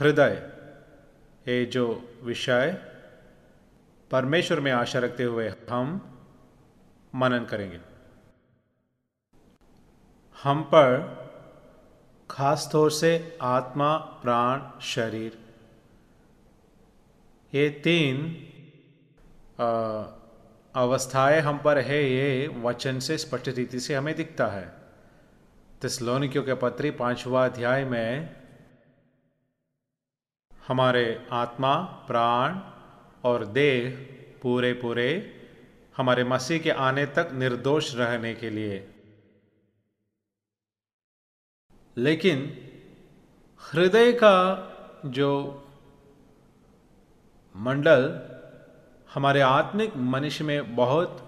हृदय, ये जो विषय परमेश्वर में आशा रखते हुए हम मनन करेंगे। हम पर खास तौर से आत्मा, प्राण, शरीर, ये तीन अवस्थाएँ हम पर है, ये वचन से स्पष्ट रीति से हमें दिखता है। तिसलोनिकियों के पत्री पांचवा अध्याय में हमारे आत्मा, प्राण और देह पूरे पूरे हमारे मसीह के आने तक निर्दोष रहने के लिए। लेकिन हृदय का जो मंडल हमारे आत्मिक मनुष्य में बहुत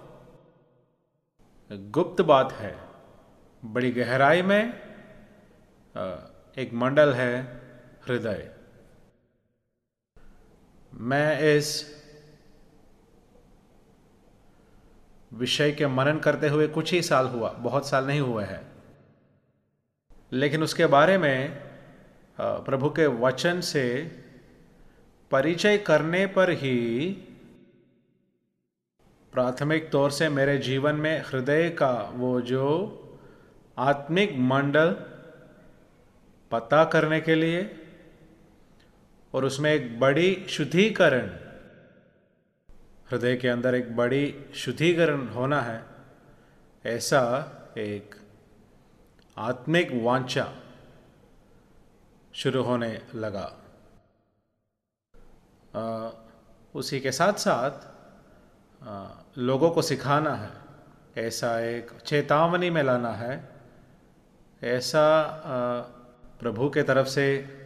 गुप्त बात है, बड़ी गहराई में एक मंडल है हृदय। मैं इस विषय के मनन करते हुए कुछ ही साल हुआ, बहुत साल नहीं हुए हैं। लेकिन उसके बारे में प्रभु के वचन से परिचय करने पर ही प्राथमिक तौर से मेरे जीवन में हृदय का वो जो आत्मिक मंडल पता करने के लिए और उसमें एक बड़ी शुद्धिकरण हृदय के अंदर एक बड़ी शुद्धिकरण होना है ऐसा एक आत्मिक वांछा शुरू होने लगा। आ, उसी के साथ साथ आ, लोगों को सिखाना है ऐसा एक चेतावनी में लाना है ऐसा आ, प्रभु के तरफ़ से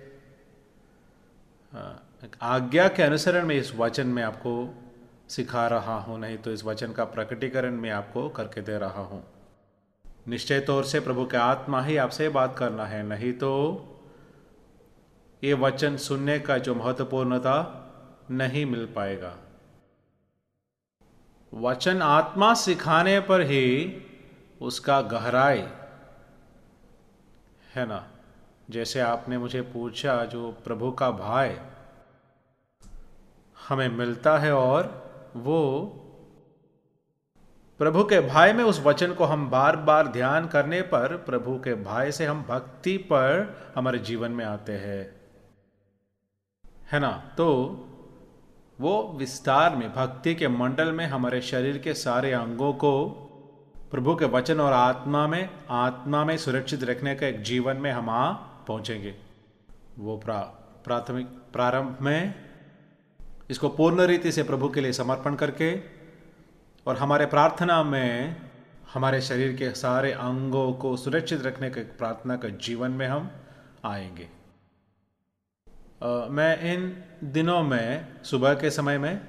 आज्ञा के अनुसरण में इस वचन में आपको सिखा रहा हूँ, नहीं तो इस वचन का प्रकटीकरण में आपको करके दे रहा हूँ। निश्चय तौर से प्रभु के आत्मा ही आपसे बात करना है, नहीं तो ये वचन सुनने का जो महत्वपूर्णता नहीं मिल पाएगा। वचन आत्मा सिखाने पर ही उसका गहराई है ना? जैसे आपने मुझे पूछा, जो प्रभु का भाई हमें मिलता है और वो प्रभु के भाई में उस वचन को हम बार बार ध्यान करने पर प्रभु के भाई से हम भक्ति पर हमारे जीवन में आते हैं। है ना? तो वो विस्तार में, भक्ति के मंडल में हमारे शरीर के सारे अंगों को प्रभु के वचन और आत्मा में आत्मा में सुरक्षित रखने का एक जीवन में हम आ पहुँचेंगे। वो प्रा, प्राथमिक प्रारंभ में इसको पूर्ण रीति से प्रभु के लिए समर्पण करके और हमारे प्रार्थना में हमारे शरीर के सारे अंगों को सुरक्षित रखने के प्रार्थना के जीवन में हम आएँगे। मैं इन दिनों में सुबह के समय में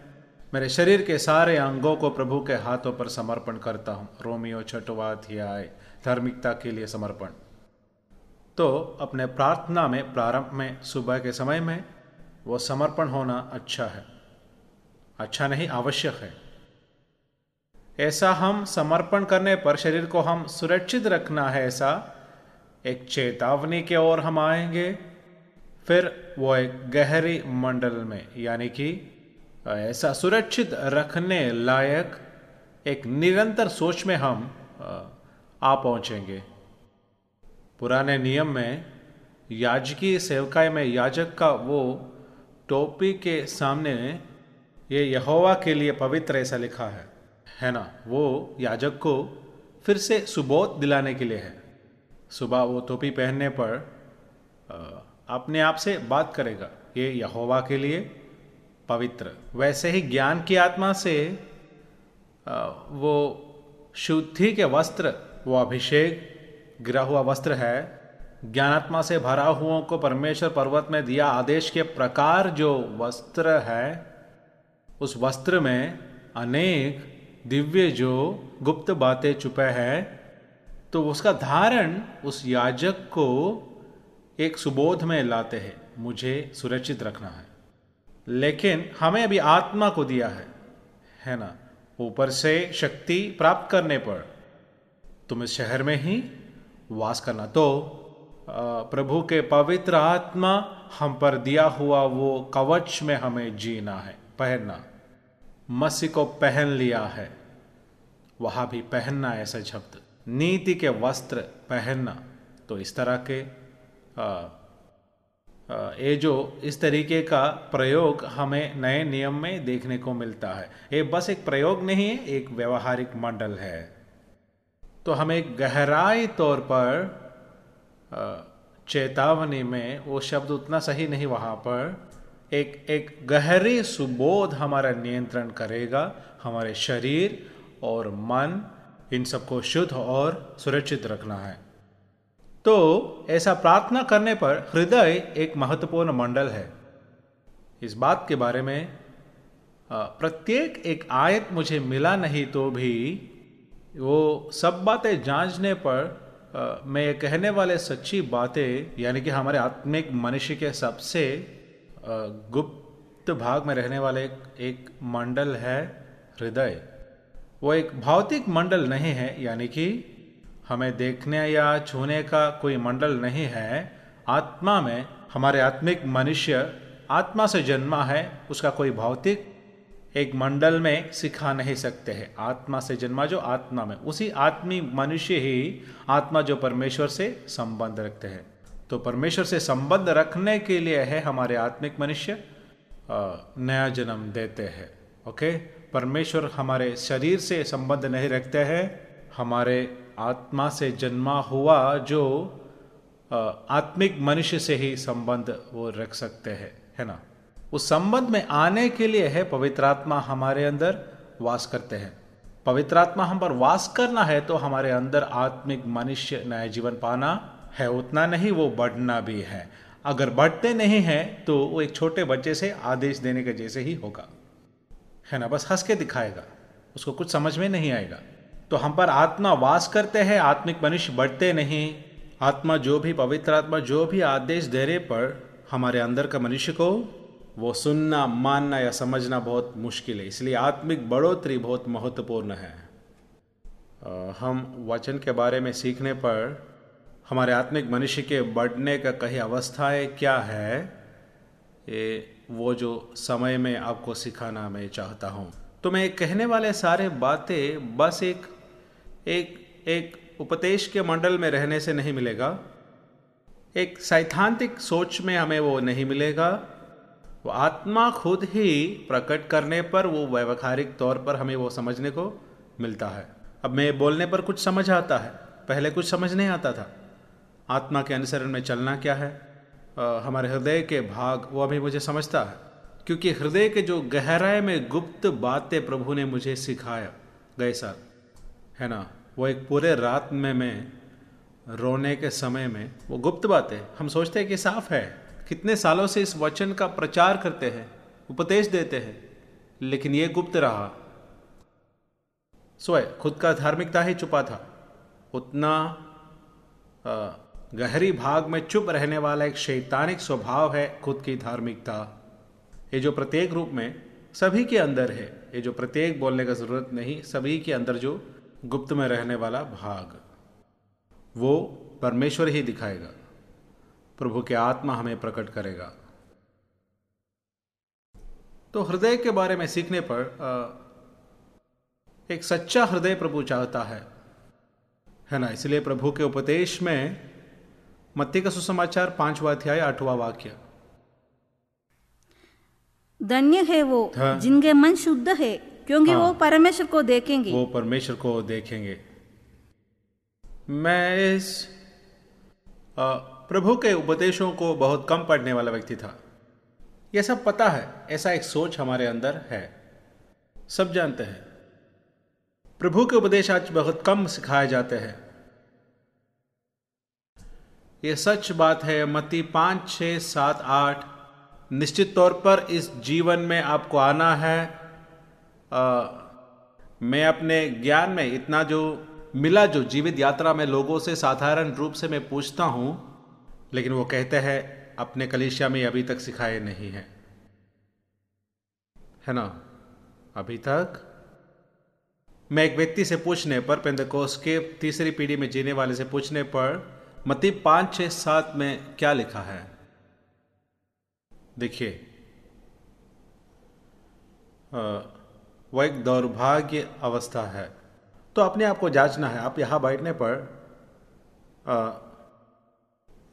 मेरे शरीर के सारे अंगों को प्रभु के हाथों पर समर्पण करता हूँ। रोमियो छठवा अध्याय धार्मिकता के लिए समर्पण। तो अपने प्रार्थना में, प्रारंभ में, सुबह के समय में वो समर्पण होना अच्छा है। अच्छा नहीं, आवश्यक है। ऐसा हम समर्पण करने पर शरीर को हम सुरक्षित रखना है ऐसा एक चेतावनी के ओर हम आएँगे। फिर वो एक गहरी मंडल में, यानी कि ऐसा सुरक्षित रखने लायक एक निरंतर सोच में हम आ पहुँचेंगे। पुराने नियम में, याजकी सेवकाय में, याजक का वो टोपी के सामने ये यहोवा के लिए पवित्र ऐसा लिखा है। है ना? वो याजक को फिर से सुबोध दिलाने के लिए है। सुबह वो टोपी पहनने पर अपने आप से बात करेगा, ये यहोवा के लिए पवित्र। वैसे ही ज्ञान की आत्मा से वो शुद्धि के वस्त्र, वो अभिषेक गिरा हुआ वस्त्र है। ज्ञानात्मा से भरा हुओं को परमेश्वर पर्वत में दिया आदेश के प्रकार जो वस्त्र है, उस वस्त्र में अनेक दिव्य जो गुप्त बातें छुपे हैं तो उसका धारण उस याजक को एक सुबोध में लाते हैं। मुझे सुरक्षित रखना है। लेकिन हमें अभी आत्मा को दिया है है ना? ऊपर से शक्ति प्राप्त करने पर। तुम इस शहर में ही वास करना। तो प्रभु के पवित्र आत्मा हम पर दिया हुआ वो कवच में हमें जीना है, पहनना। मसी को पहन लिया है, वहाँ भी पहनना ऐसा शब्द। नीति के वस्त्र पहनना। तो इस तरह के ये जो इस तरीके का प्रयोग हमें नए नियम में देखने को मिलता है। ये बस एक प्रयोग नहीं है एक व्यवहारिक मंडल है। तो हमें गहराई तौर पर चेतावनी में वो शब्द उतना सही नहीं वहाँ पर। एक एक गहरी सुबोध हमारा नियंत्रण करेगा, हमारे शरीर और मन, इन सबको शुद्ध और सुरक्षित रखना है। तो ऐसा प्रार्थना करने पर हृदय एक महत्वपूर्ण मंडल है। इस बात के बारे में प्रत्येक एक आयत मुझे मिला नहीं तो भी वो सब बातें जांचने पर आ, मैं ये कहने वाले सच्ची बातें यानी कि हमारे आत्मिक मनुष्य के सबसे गुप्त भाग में रहने वाले एक, एक मंडल है हृदय। वो एक भौतिक मंडल नहीं है यानी कि हमें देखने या छूने का कोई मंडल नहीं है। आत्मा में हमारे आत्मिक मनुष्य आत्मा से जन्मा है उसका कोई भौतिक एक मंडल में सिखा नहीं सकते हैं। आत्मा से जन्मा जो आत्मा में, उसी आत्मी मनुष्य ही आत्मा जो परमेश्वर से संबंध रखते हैं। तो परमेश्वर से संबंध रखने के लिए है हमारे आत्मिक मनुष्य नया जन्म देते हैं। ओके? परमेश्वर हमारे शरीर से संबंध नहीं रखते हैं। हमारे आत्मा से जन्मा हुआ जो आत्मिक मनुष्य से ही संबंध वो रख सकते हैं। है ना? उस संबंध में आने के लिए है, पवित्र आत्मा हमारे अंदर वास करते हैं। पवित्र आत्मा हम पर वास करना है तो हमारे अंदर आत्मिक मनुष्य नया जीवन पाना है, उतना नहीं, वो बढ़ना भी है। अगर बढ़ते नहीं हैं तो वो एक छोटे बच्चे से आदेश देने के जैसे ही होगा। है ना? बस हंस के दिखाएगा। उसको कुछ समझ में नहीं आएगा। तो हम पर आत्मा वास करते हैं, आत्मिक मनुष्य बढ़ते नहीं। आत्मा जो भी पवित्र आत्मा, जो भी आदेश दे रहे पर हमारे अंदर का मनुष्य को वो सुनना, मानना या समझना बहुत मुश्किल है। इसलिए आत्मिक बढ़ोतरी बहुत महत्वपूर्ण है। हम वचन के बारे में सीखने पर हमारे आत्मिक मनुष्य के बढ़ने का कहीं अवस्थाएँ क्या है? ये वो जो समय में आपको सिखाना मैं चाहता हूँ। तो मैं कहने वाले सारे बातें बस एक एक एक उपदेश के मंडल में रहने से नहीं मिलेगा। एक सैद्धांतिक सोच में हमें वो नहीं मिलेगा। वो आत्मा खुद ही प्रकट करने पर वो व्यवहारिक तौर पर हमें वो समझने को मिलता है। अब मैं बोलने पर कुछ समझ आता है। पहले कुछ समझ नहीं आता था। आत्मा के अनुसरण में चलना क्या है? आ, हमारे हृदय के भाग वो अभी मुझे समझता है। क्योंकि हृदय के जो गहराई में गुप्त बातें प्रभु ने मुझे सिखाया। गए साल है ना? वो एक पूरे रात में मैं रोने के समय में वो गुप्त बातें हम सोचते हैं कि साफ़ है। कितने सालों से इस वचन का प्रचार करते हैं, उपदेश देते हैं, लेकिन ये गुप्त रहा। स्वयं खुद का धार्मिकता ही छुपा था। उतना गहरी भाग में चुप रहने वाला एक शैतानिक स्वभाव है खुद की धार्मिकता। ये जो प्रत्येक रूप में सभी के अंदर है, ये जो प्रत्येक बोलने का ज़रूरत नहीं, सभी के अंदर जो गुप्त में रहने वाला भाग, वो परमेश्वर ही दिखाएगा। प्रभु के आत्मा हमें प्रकट करेगा। तो हृदय के बारे में सीखने पर एक सच्चा हृदय प्रभु चाहता है। है ना? इसलिए प्रभु के उपदेश में मत्ती का सुसमाचार पांचवा अध्याय आठवां वाक्य। धन्य है वो हाँ। जिनके मन शुद्ध है क्योंकि हाँ। वो परमेश्वर को देखेंगे। वो परमेश्वर को देखेंगे। मैं इस आ, प्रभु के उपदेशों को बहुत कम पढ़ने वाला व्यक्ति था। यह सब पता है ऐसा एक सोच हमारे अंदर है। सब जानते हैं। प्रभु के उपदेश आज बहुत कम सिखाए जाते हैं। यह सच बात है मती पाँच छ सात आठ। निश्चित तौर पर इस जीवन में आपको आना है। आ, मैं अपने ज्ञान में इतना जो मिला जो जीवित यात्रा में लोगों से साधारण रूप से मैं पूछता हूँ लेकिन वो कहते हैं अपने कलिशिया में अभी तक सिखाए नहीं है। है ना? अभी तक? मैं एक व्यक्ति से पूछने पर पेंदकोस के तीसरी पीढ़ी में जीने वाले से पूछने पर मती पाँच छह सात में क्या लिखा है? देखिए। वह एक दौर्भाग्य अवस्था है। तो अपने आप को जांचना है। आप यहाँ बैठने पर आ,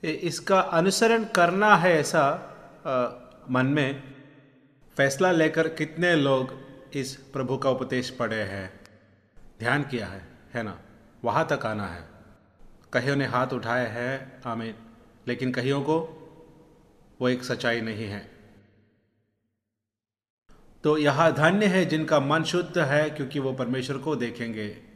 इसका अनुसरण करना है ऐसा आ, मन में फैसला लेकर कितने लोग इस प्रभु का उपदेश पढ़े हैं? ध्यान किया है है ना? वहाँ तक आना है। कहियों ने हाथ उठाए हैं आमीन। लेकिन कहियों को वो एक सच्चाई नहीं है। तो यह धन्य है जिनका मन शुद्ध है क्योंकि वो परमेश्वर को देखेंगे।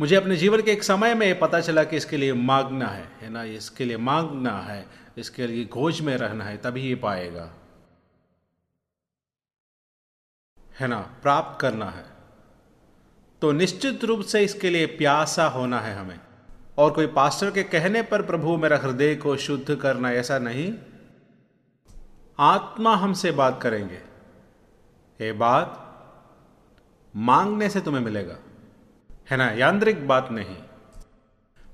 मुझे अपने जीवन के एक समय में पता चला कि इसके लिए मांगना है है ना? इसके लिए मांगना है, इसके लिए खोज में रहना है, तभी ये पाएगा। है ना? प्राप्त करना है। तो निश्चित रूप से इसके लिए प्यासा होना है हमें। और कोई पास्टर के कहने पर प्रभु मेरा हृदय को शुद्ध करना ऐसा नहीं। आत्मा हमसे बात करेंगे। ये बात मांगने से तुम्हें मिलेगा। है ना? यांत्रिक बात नहीं।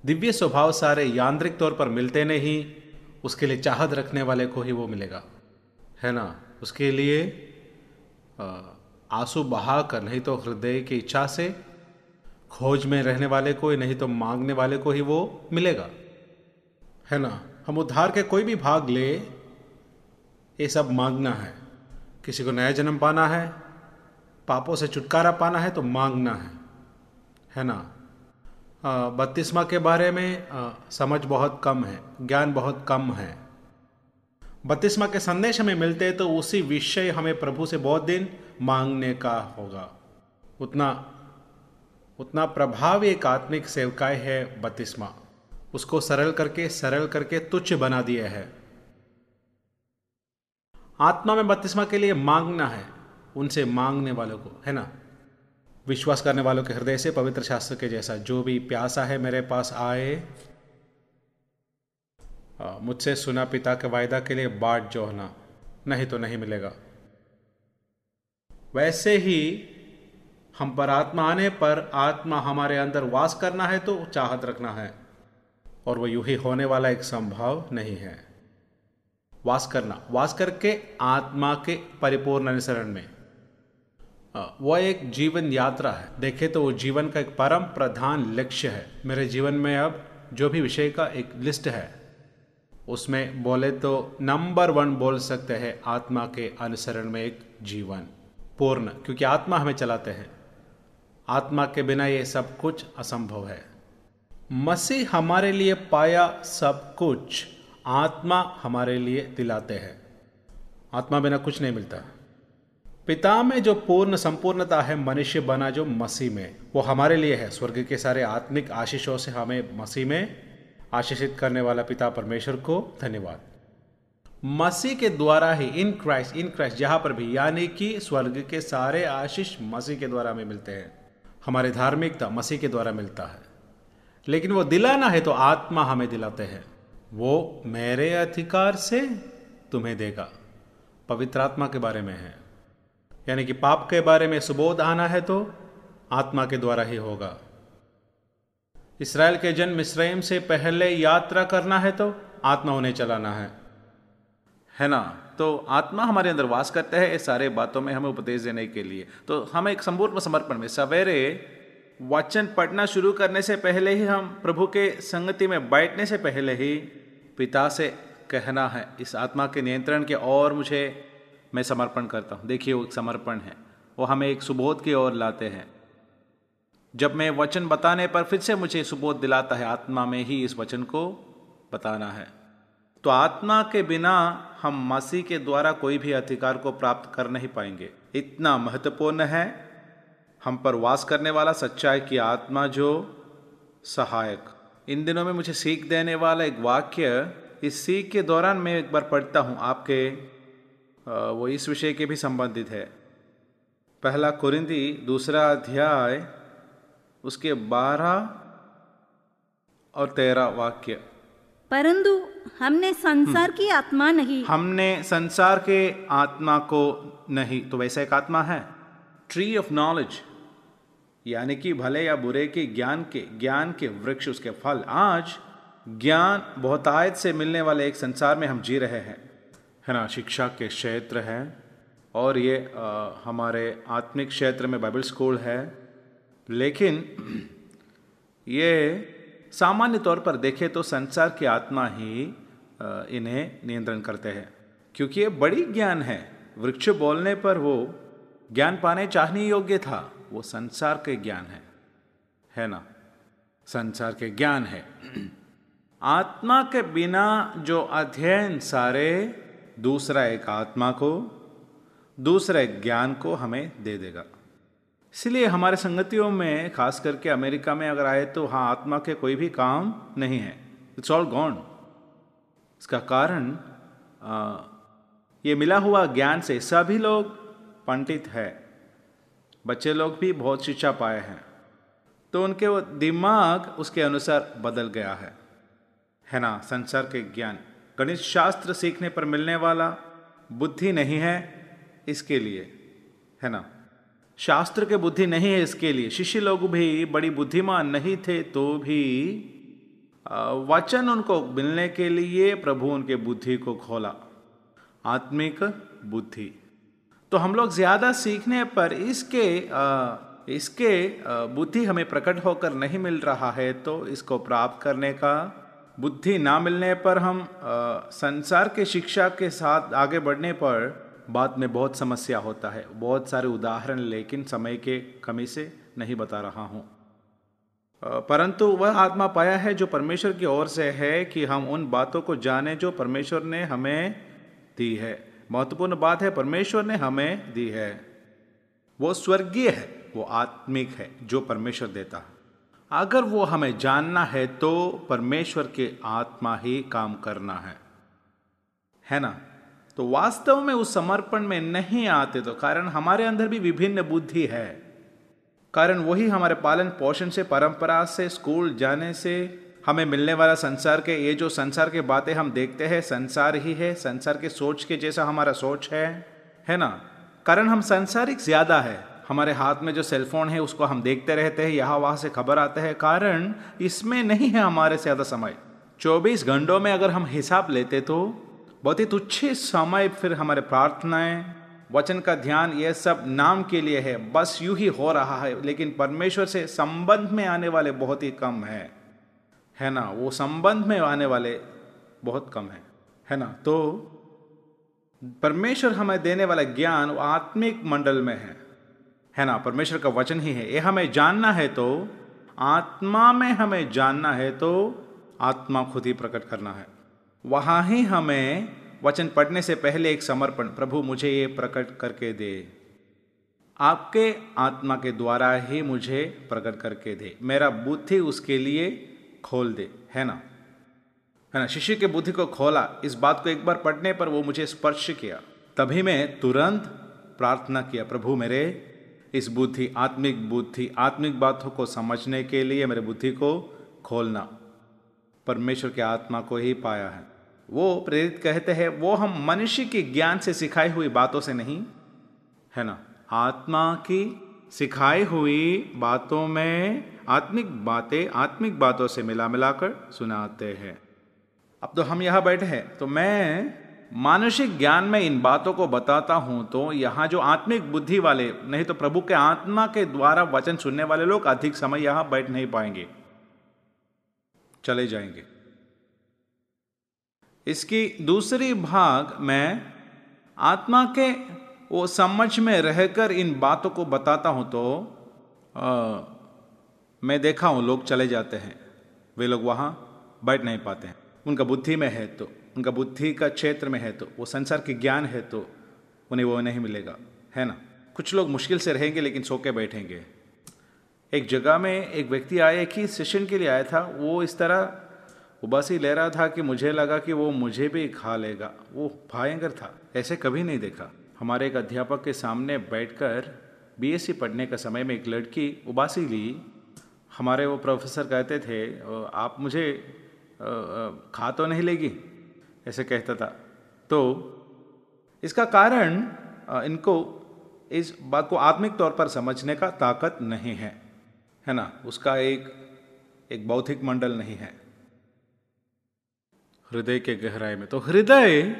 दिव्य स्वभाव सारे यांत्रिक तौर पर मिलते नहीं, उसके लिए चाहत रखने वाले को ही वो मिलेगा। है ना? उसके लिए आँसू बहा कर, नहीं तो हृदय की इच्छा से खोज में रहने वाले को ही नहीं तो मांगने वाले को ही वो मिलेगा। है ना? हम उद्धार के कोई भी भाग ले, ये सब मांगना है। किसी को नया जन्म पाना है, पापों से छुटकारा पाना है तो मांगना है। है ना? बत्तीसवा के बारे में आ, समझ बहुत कम है ज्ञान बहुत कम है। बत्तीसवा के संदेश हमें मिलते हैं तो उसी विषय हमें प्रभु से बहुत दिन मांगने का होगा। उतना उतना प्रभाव एक आत्मिक सेवकाय है बत्तीसवा। उसको सरल करके सरल करके तुच्छ बना दिया है। आत्मा में बत्तीसवा के लिए मांगना है उनसे मांगने वालों को है ना? विश्वास करने वालों के हृदय से पवित्र शास्त्र के जैसा, जो भी प्यासा है मेरे पास आए। मुझसे सुना पिता के वायदा के लिए बाट जोहना, नहीं तो नहीं मिलेगा। वैसे ही हम पर आत्मा आने पर आत्मा हमारे अंदर वास करना है तो चाहत रखना है, और वह यूँ ही होने वाला एक संभव नहीं है। वास करना, वास करके आत्मा के परिपूर्ण अनुसरण में। वह एक जीवन यात्रा है। देखे तो वो जीवन का एक परम प्रधान लक्ष्य है। मेरे जीवन में अब जो भी विषय का एक लिस्ट है, उसमें बोले तो नंबर वन बोल सकते हैं आत्मा के अनुसरण में एक जीवन। पूर्ण, क्योंकि आत्मा हमें चलाते हैं। आत्मा के बिना ये सब कुछ असंभव है। मसीह हमारे लिए पाया सब कुछ, आत्मा हमारे लिए दिलाते हैं। आत्मा बिना कुछ नहीं मिलता। पिता में जो पूर्ण संपूर्णता है मनुष्य बना जो मसीह में, वो हमारे लिए है। स्वर्ग के सारे आत्मिक आशीषों से हमें मसीह में आशीषित करने वाला पिता परमेश्वर को धन्यवाद। मसीह के द्वारा ही इन क्राइस्ट इन क्राइस्ट जहाँ पर भी, यानी कि स्वर्ग के सारे आशीष मसीह के द्वारा हमें मिलते हैं। हमारी धार्मिकता मसीह के द्वारा मिलता है। लेकिन वो दिलाना है तो आत्मा हमें दिलाते हैं। वो मेरे अधिकार से तुम्हें देगा। पवित्र आत्मा के बारे में है। यानी कि पाप के बारे में सुबोध आना है तो आत्मा के द्वारा ही होगा। इसराइल के जन्म मिस्रैम से पहले यात्रा करना है तो आत्मा उन्हें चलाना है। है ना? तो आत्मा हमारे अंदर वास करते हैं इस सारे बातों में हमें उपदेश देने के लिए। तो हम एक संपूर्ण समर्पण में सवेरे वचन पढ़ना शुरू करने से पहले ही हम प्रभु के संगति में बैठने से पहले ही पिता से कहना है, इस आत्मा के नियंत्रण के और मुझे मैं समर्पण करता हूँ। देखिए, वो एक समर्पण है। वो हमें एक सुबोध की ओर लाते हैं। जब मैं वचन बताने पर फिर से मुझे सुबोध दिलाता है, आत्मा में ही इस वचन को बताना है। तो आत्मा के बिना हम मसीह के द्वारा कोई भी अधिकार को प्राप्त कर नहीं पाएँगे। इतना महत्वपूर्ण है। हम पर वास करने वाला सच्चाई की आत्मा जो सहायक। इन दिनों में मुझे सीख देने वाला एक वाक्य इस सीख के दौरान मैं एक बार पढ़ता हूँ। आपके वो इस विषय के भी संबंधित है। पहला कुरिंदी दूसरा अध्याय उसके बारह और तेरह वाक्य। परंतु हमने संसार की आत्मा नहीं। हमने संसार के आत्मा को नहीं तो वैसा एक आत्मा है। ट्री ऑफ़ नॉलेज यानी कि भले या बुरे के ज्ञान के ज्ञान के वृक्ष उसके फल। आज ज्ञान बहुतायत से मिलने वाले एक संसार में हम जी रहे हैं। है ना शिक्षा के क्षेत्र है और ये आ, हमारे आत्मिक क्षेत्र में बाइबल स्कूल है। लेकिन ये सामान्य तौर पर देखें तो संसार की आत्मा ही इन्हें नियंत्रण करते हैं। क्योंकि ये बड़ी ज्ञान है। वृक्ष बोलने पर वो ज्ञान पाने चाहने योग्य था। वो संसार के ज्ञान है। है ना? संसार के ज्ञान है। आत्मा के बिना जो अध्ययन सारे दूसरा एक आत्मा को दूसरा एक ज्ञान को हमें दे देगा। इसलिए हमारे संगतियों में खास करके अमेरिका में अगर आए तो हाँ आत्मा के कोई भी काम नहीं है। इट्स ऑल गॉन इसका कारण आ, ये मिला हुआ ज्ञान से सभी लोग पंडित है। बच्चे लोग भी बहुत शिक्षा पाए हैं। तो उनके वो दिमाग उसके अनुसार बदल गया है। है ना? संसार के ज्ञान। गणित शास्त्र सीखने पर मिलने वाला बुद्धि नहीं है इसके लिए, है ना? शास्त्र के बुद्धि नहीं है इसके लिए। शिष्य लोग भी बड़ी बुद्धिमान नहीं थे तो भी वचन उनको मिलने के लिए प्रभु उनके बुद्धि को खोला। आत्मिक बुद्धि। तो हम लोग ज़्यादा सीखने पर इसके इसके बुद्धि हमें प्रकट होकर नहीं मिल रहा है तो इसको प्राप्त करने का बुद्धि ना मिलने पर हम आ, संसार के शिक्षा के साथ आगे बढ़ने पर बाद में बहुत समस्या होता है। बहुत सारे उदाहरण लेकिन समय के कमी से नहीं बता रहा हूँ। परंतु वह आत्मा पाया है जो परमेश्वर की ओर से है कि हम उन बातों को जाने जो परमेश्वर ने हमें दी है। महत्वपूर्ण बात है परमेश्वर ने हमें दी है। वो स्वर्गीय है वो आत्मिक है जो परमेश्वर देता है। अगर वो हमें जानना है तो परमेश्वर के आत्मा ही काम करना है। है ना? तो वास्तव में उस समर्पण में नहीं आते तो कारण हमारे अंदर भी विभिन्न बुद्धि है। कारण वही हमारे पालन पोषण से, परंपरा से, स्कूल जाने से, हमें मिलने वाला संसार के, ये जो संसार के बातें हम देखते हैं, संसार ही है, संसार के सोच के जैसा हमारा सोच है। है ना? कारण हम संसारिक ज़्यादा है। हमारे हाथ में जो सेलफोन है, उसको हम देखते रहते हैं, यहाँ वहाँ से खबर आते हैं, कारण इसमें नहीं है हमारे से ज़्यादा समय। 24 घंटों में अगर हम हिसाब लेते तो बहुत ही तुच्छ समय फिर हमारे प्रार्थनाएँ, वचन का ध्यान यह सब नाम के लिए है, बस यूँ ही हो रहा है, लेकिन परमेश्वर से संबंध में आने वाले बहुत ही कम है। है ना? वो संबंध में आने वाले बहुत कम है। है ना? तो परमेश्वर हमें देने वाला ज्ञान वो आत्मिक मंडल में है। है ना? परमेश्वर का वचन ही है। ये हमें जानना है तो आत्मा में हमें जानना है तो आत्मा खुद ही प्रकट करना है। वहाँ ही हमें वचन पढ़ने से पहले एक समर्पण, प्रभु मुझे ये प्रकट करके दे। आपके आत्मा के द्वारा ही मुझे प्रकट करके दे। मेरा बुद्धि उसके लिए खोल दे। है ना? है ना? शिष्य के बुद्धि को खोला। इस बात को एक बार पढ़ने पर वो मुझे स्पर्श किया। तभी मैं तुरंत प्रार्थना किया, प्रभु मेरे इस बुद्धि, आत्मिक बुद्धि, आत्मिक बातों को समझने के लिए मेरे बुद्धि को खोलना परमेश्वर के आत्मा को ही पाया है। वो प्रेरित कहते हैं, वो हम मनुष्य के ज्ञान से सिखाई हुई बातों से नहीं, है ना? आत्मा की सिखाई हुई बातों में आत्मिक बातें, आत्मिक बातों से मिला मिलाकर सुनाते हैं। अब तो हम यहाँ बैठे हैं तो मैं मानसिक ज्ञान में इन बातों को बताता हूँ तो यहाँ जो आत्मिक बुद्धि वाले नहीं तो प्रभु के आत्मा के द्वारा वचन सुनने वाले लोग अधिक समय यहाँ बैठ नहीं पाएँगे। चले जाएँगे। इसकी दूसरी भाग में आत्मा के वो समझ में रहकर इन बातों को बताता हूँ तो आ, मैं देखा हूँ लोग चले जाते हैं। वे लोग वहाँ बैठ नहीं पाते हैं। उनका बुद्धि में है तो। उनका बुद्धि का क्षेत्र में है तो वो संसार की ज्ञान है तो उन्हें वो नहीं मिलेगा, है ना? कुछ लोग मुश्किल से रहेंगे लेकिन सो के बैठेंगे। एक जगह में एक व्यक्ति आया कि सेशन के लिए आया था, वो इस तरह उबासी ले रहा था कि मुझे लगा कि वो मुझे भी खा लेगा। वो भयंकर था, ऐसे कभी नहीं देखा। हमारे एक अध्यापक के सामने बैठकर बीएससी पढ़ने का समय में एक लड़की उबासी ली। हमारे वो प्रोफेसर कहते थे आप मुझे खा तो नहीं लेगी? ऐसे कहता था। तो इसका कारण इनको इस बात को आत्मिक तौर पर समझने का ताकत नहीं है है ना? उसका एक एक बौद्धिक मंडल नहीं है। हृदय के गहराई में। तो हृदय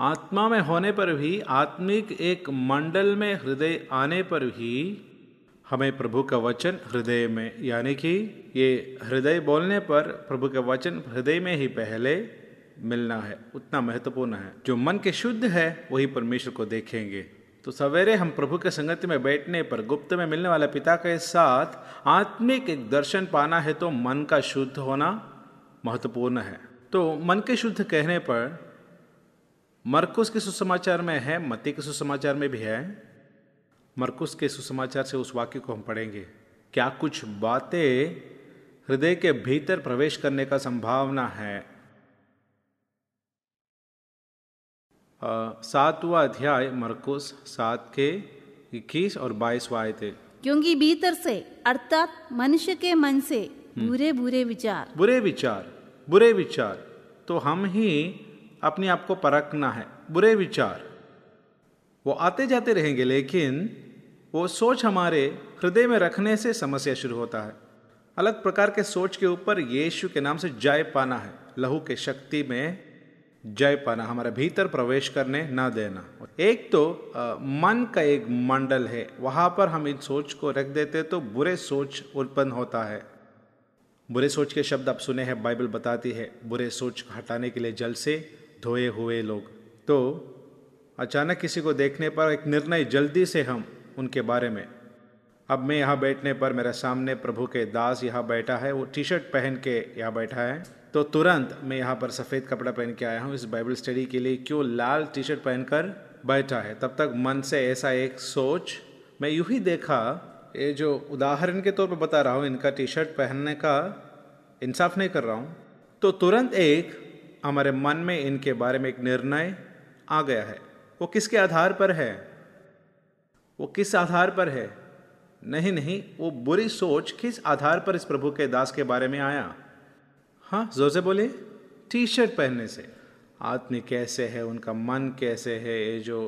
आत्मा में होने पर भी, आत्मिक एक मंडल में हृदय आने पर भी हमें प्रभु का वचन हृदय में, यानी कि ये हृदय बोलने पर प्रभु का वचन हृदय में ही पहले मिलना है, उतना महत्वपूर्ण है। जो मन के शुद्ध है, वही परमेश्वर को देखेंगे। तो सवेरे हम प्रभु के संगति में बैठने पर, गुप्त में मिलने वाले पिता के साथ आत्मिक एक दर्शन पाना है तो मन का शुद्ध होना महत्वपूर्ण है। तो मन के शुद्ध कहने पर, मरकुस के सुसमाचार में है मती के सुसमाचार में भी है। मरकुस के सुसमाचार से उस वाक्य को हम पढ़ेंगे। क्या कुछ बातें हृदय के भीतर प्रवेश करने का संभावना है? सातवा अध्याय मरकुस सात के इक्कीस और बाईस आए थे क्योंकि भीतर से अर्थात मनुष्य के मन से हम्म। बुरे बुरे विचार। बुरे विचार बुरे विचार। तो हम ही अपने आप को परखना है बुरे विचार। वो आते जाते रहेंगे लेकिन वो सोच हमारे हृदय में रखने से समस्या शुरू होता है। अलग प्रकार के सोच के ऊपर यीशु के नाम से जय पाना है लहू के शक्ति में जय पाना हमारे भीतर प्रवेश करने ना देना। एक तो आ, मन का एक मंडल है वहाँ पर हम इन सोच को रख देते तो बुरे सोच उत्पन्न होता है। बुरे सोच के शब्द आप सुने हैं बाइबल बताती है बुरे सोच हटाने के लिए जल से धोए हुए लोग। तो अचानक किसी को देखने पर एक निर्णय जल्दी से हम उनके बारे में अब मैं यहाँ बैठने पर मेरे सामने प्रभु के दास यहाँ बैठा है वो टी शर्ट पहन के यहाँ बैठा है। तो तुरंत मैं यहाँ पर सफ़ेद कपड़ा पहन के आया हूँ। इस बाइबल स्टडी के लिए क्यों लाल टी शर्ट पहनकर बैठा है? तब तक मन से ऐसा एक सोच, मैं यूँ ही देखा, ये जो उदाहरण के तौर पर बता रहा हूँ, इनका टी शर्ट पहनने का इंसाफ नहीं कर रहा हूँ। तो तुरंत एक हमारे मन में इनके बारे में एक निर्णय आ गया है। वो किसके आधार पर है? वो किस आधार पर है? नहीं नहीं, वो बुरी सोच किस आधार पर इस प्रभु के दास के बारे में आया? हाँ ज़ोर से बोले टी शर्ट पहनने से। आदमी कैसे है उनका मन कैसे है ये जो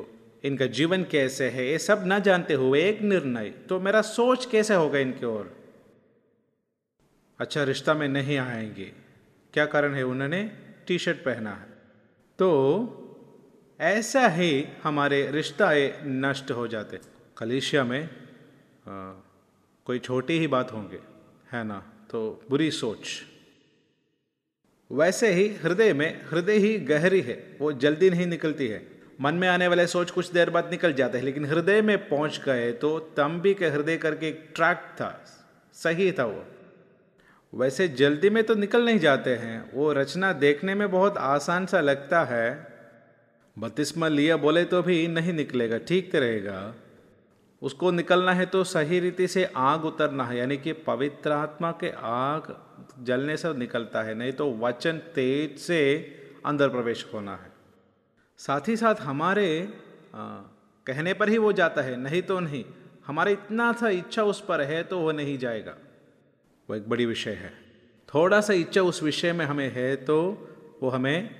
इनका जीवन कैसे है ये सब ना जानते हुए एक निर्णय। तो मेरा सोच कैसे होगा इनके ओर? अच्छा रिश्ता में नहीं आएँगे। क्या कारण है उन्होंने टी शर्ट पहना है? तो ऐसा ही हमारे रिश्ता नष्ट हो जाते। कलेशिया में आ, कोई छोटी ही बात होंगे है ना? तो बुरी सोच। वैसे ही हृदय में हृदय ही गहरी है, वो जल्दी नहीं निकलती है। मन में आने वाले सोच कुछ देर बाद निकल जाते हैं, लेकिन हृदय में पहुँच गए तो तंबी के हृदय करके एक ट्रैक था, सही था वो। वैसे जल्दी में तो निकल नहीं जाते हैं, वो रचना देखने में बहुत आसान सा लगता है। बत्तीसवा लिया बोले तो भी नहीं निकलेगा, ठीक रहेगा। उसको निकलना है तो सही रीति से आग उतरना है, यानी कि पवित्र आत्मा के आग जलने से निकलता है नहीं तो वचन तेज से अंदर प्रवेश होना है। साथ ही साथ हमारे आ, कहने पर ही वो जाता है नहीं तो नहीं हमारा इतना सा इच्छा उस पर है तो वो नहीं जाएगा। वो एक बड़ी विषय है। थोड़ा सा इच्छा उस विषय में हमें है तो वो हमें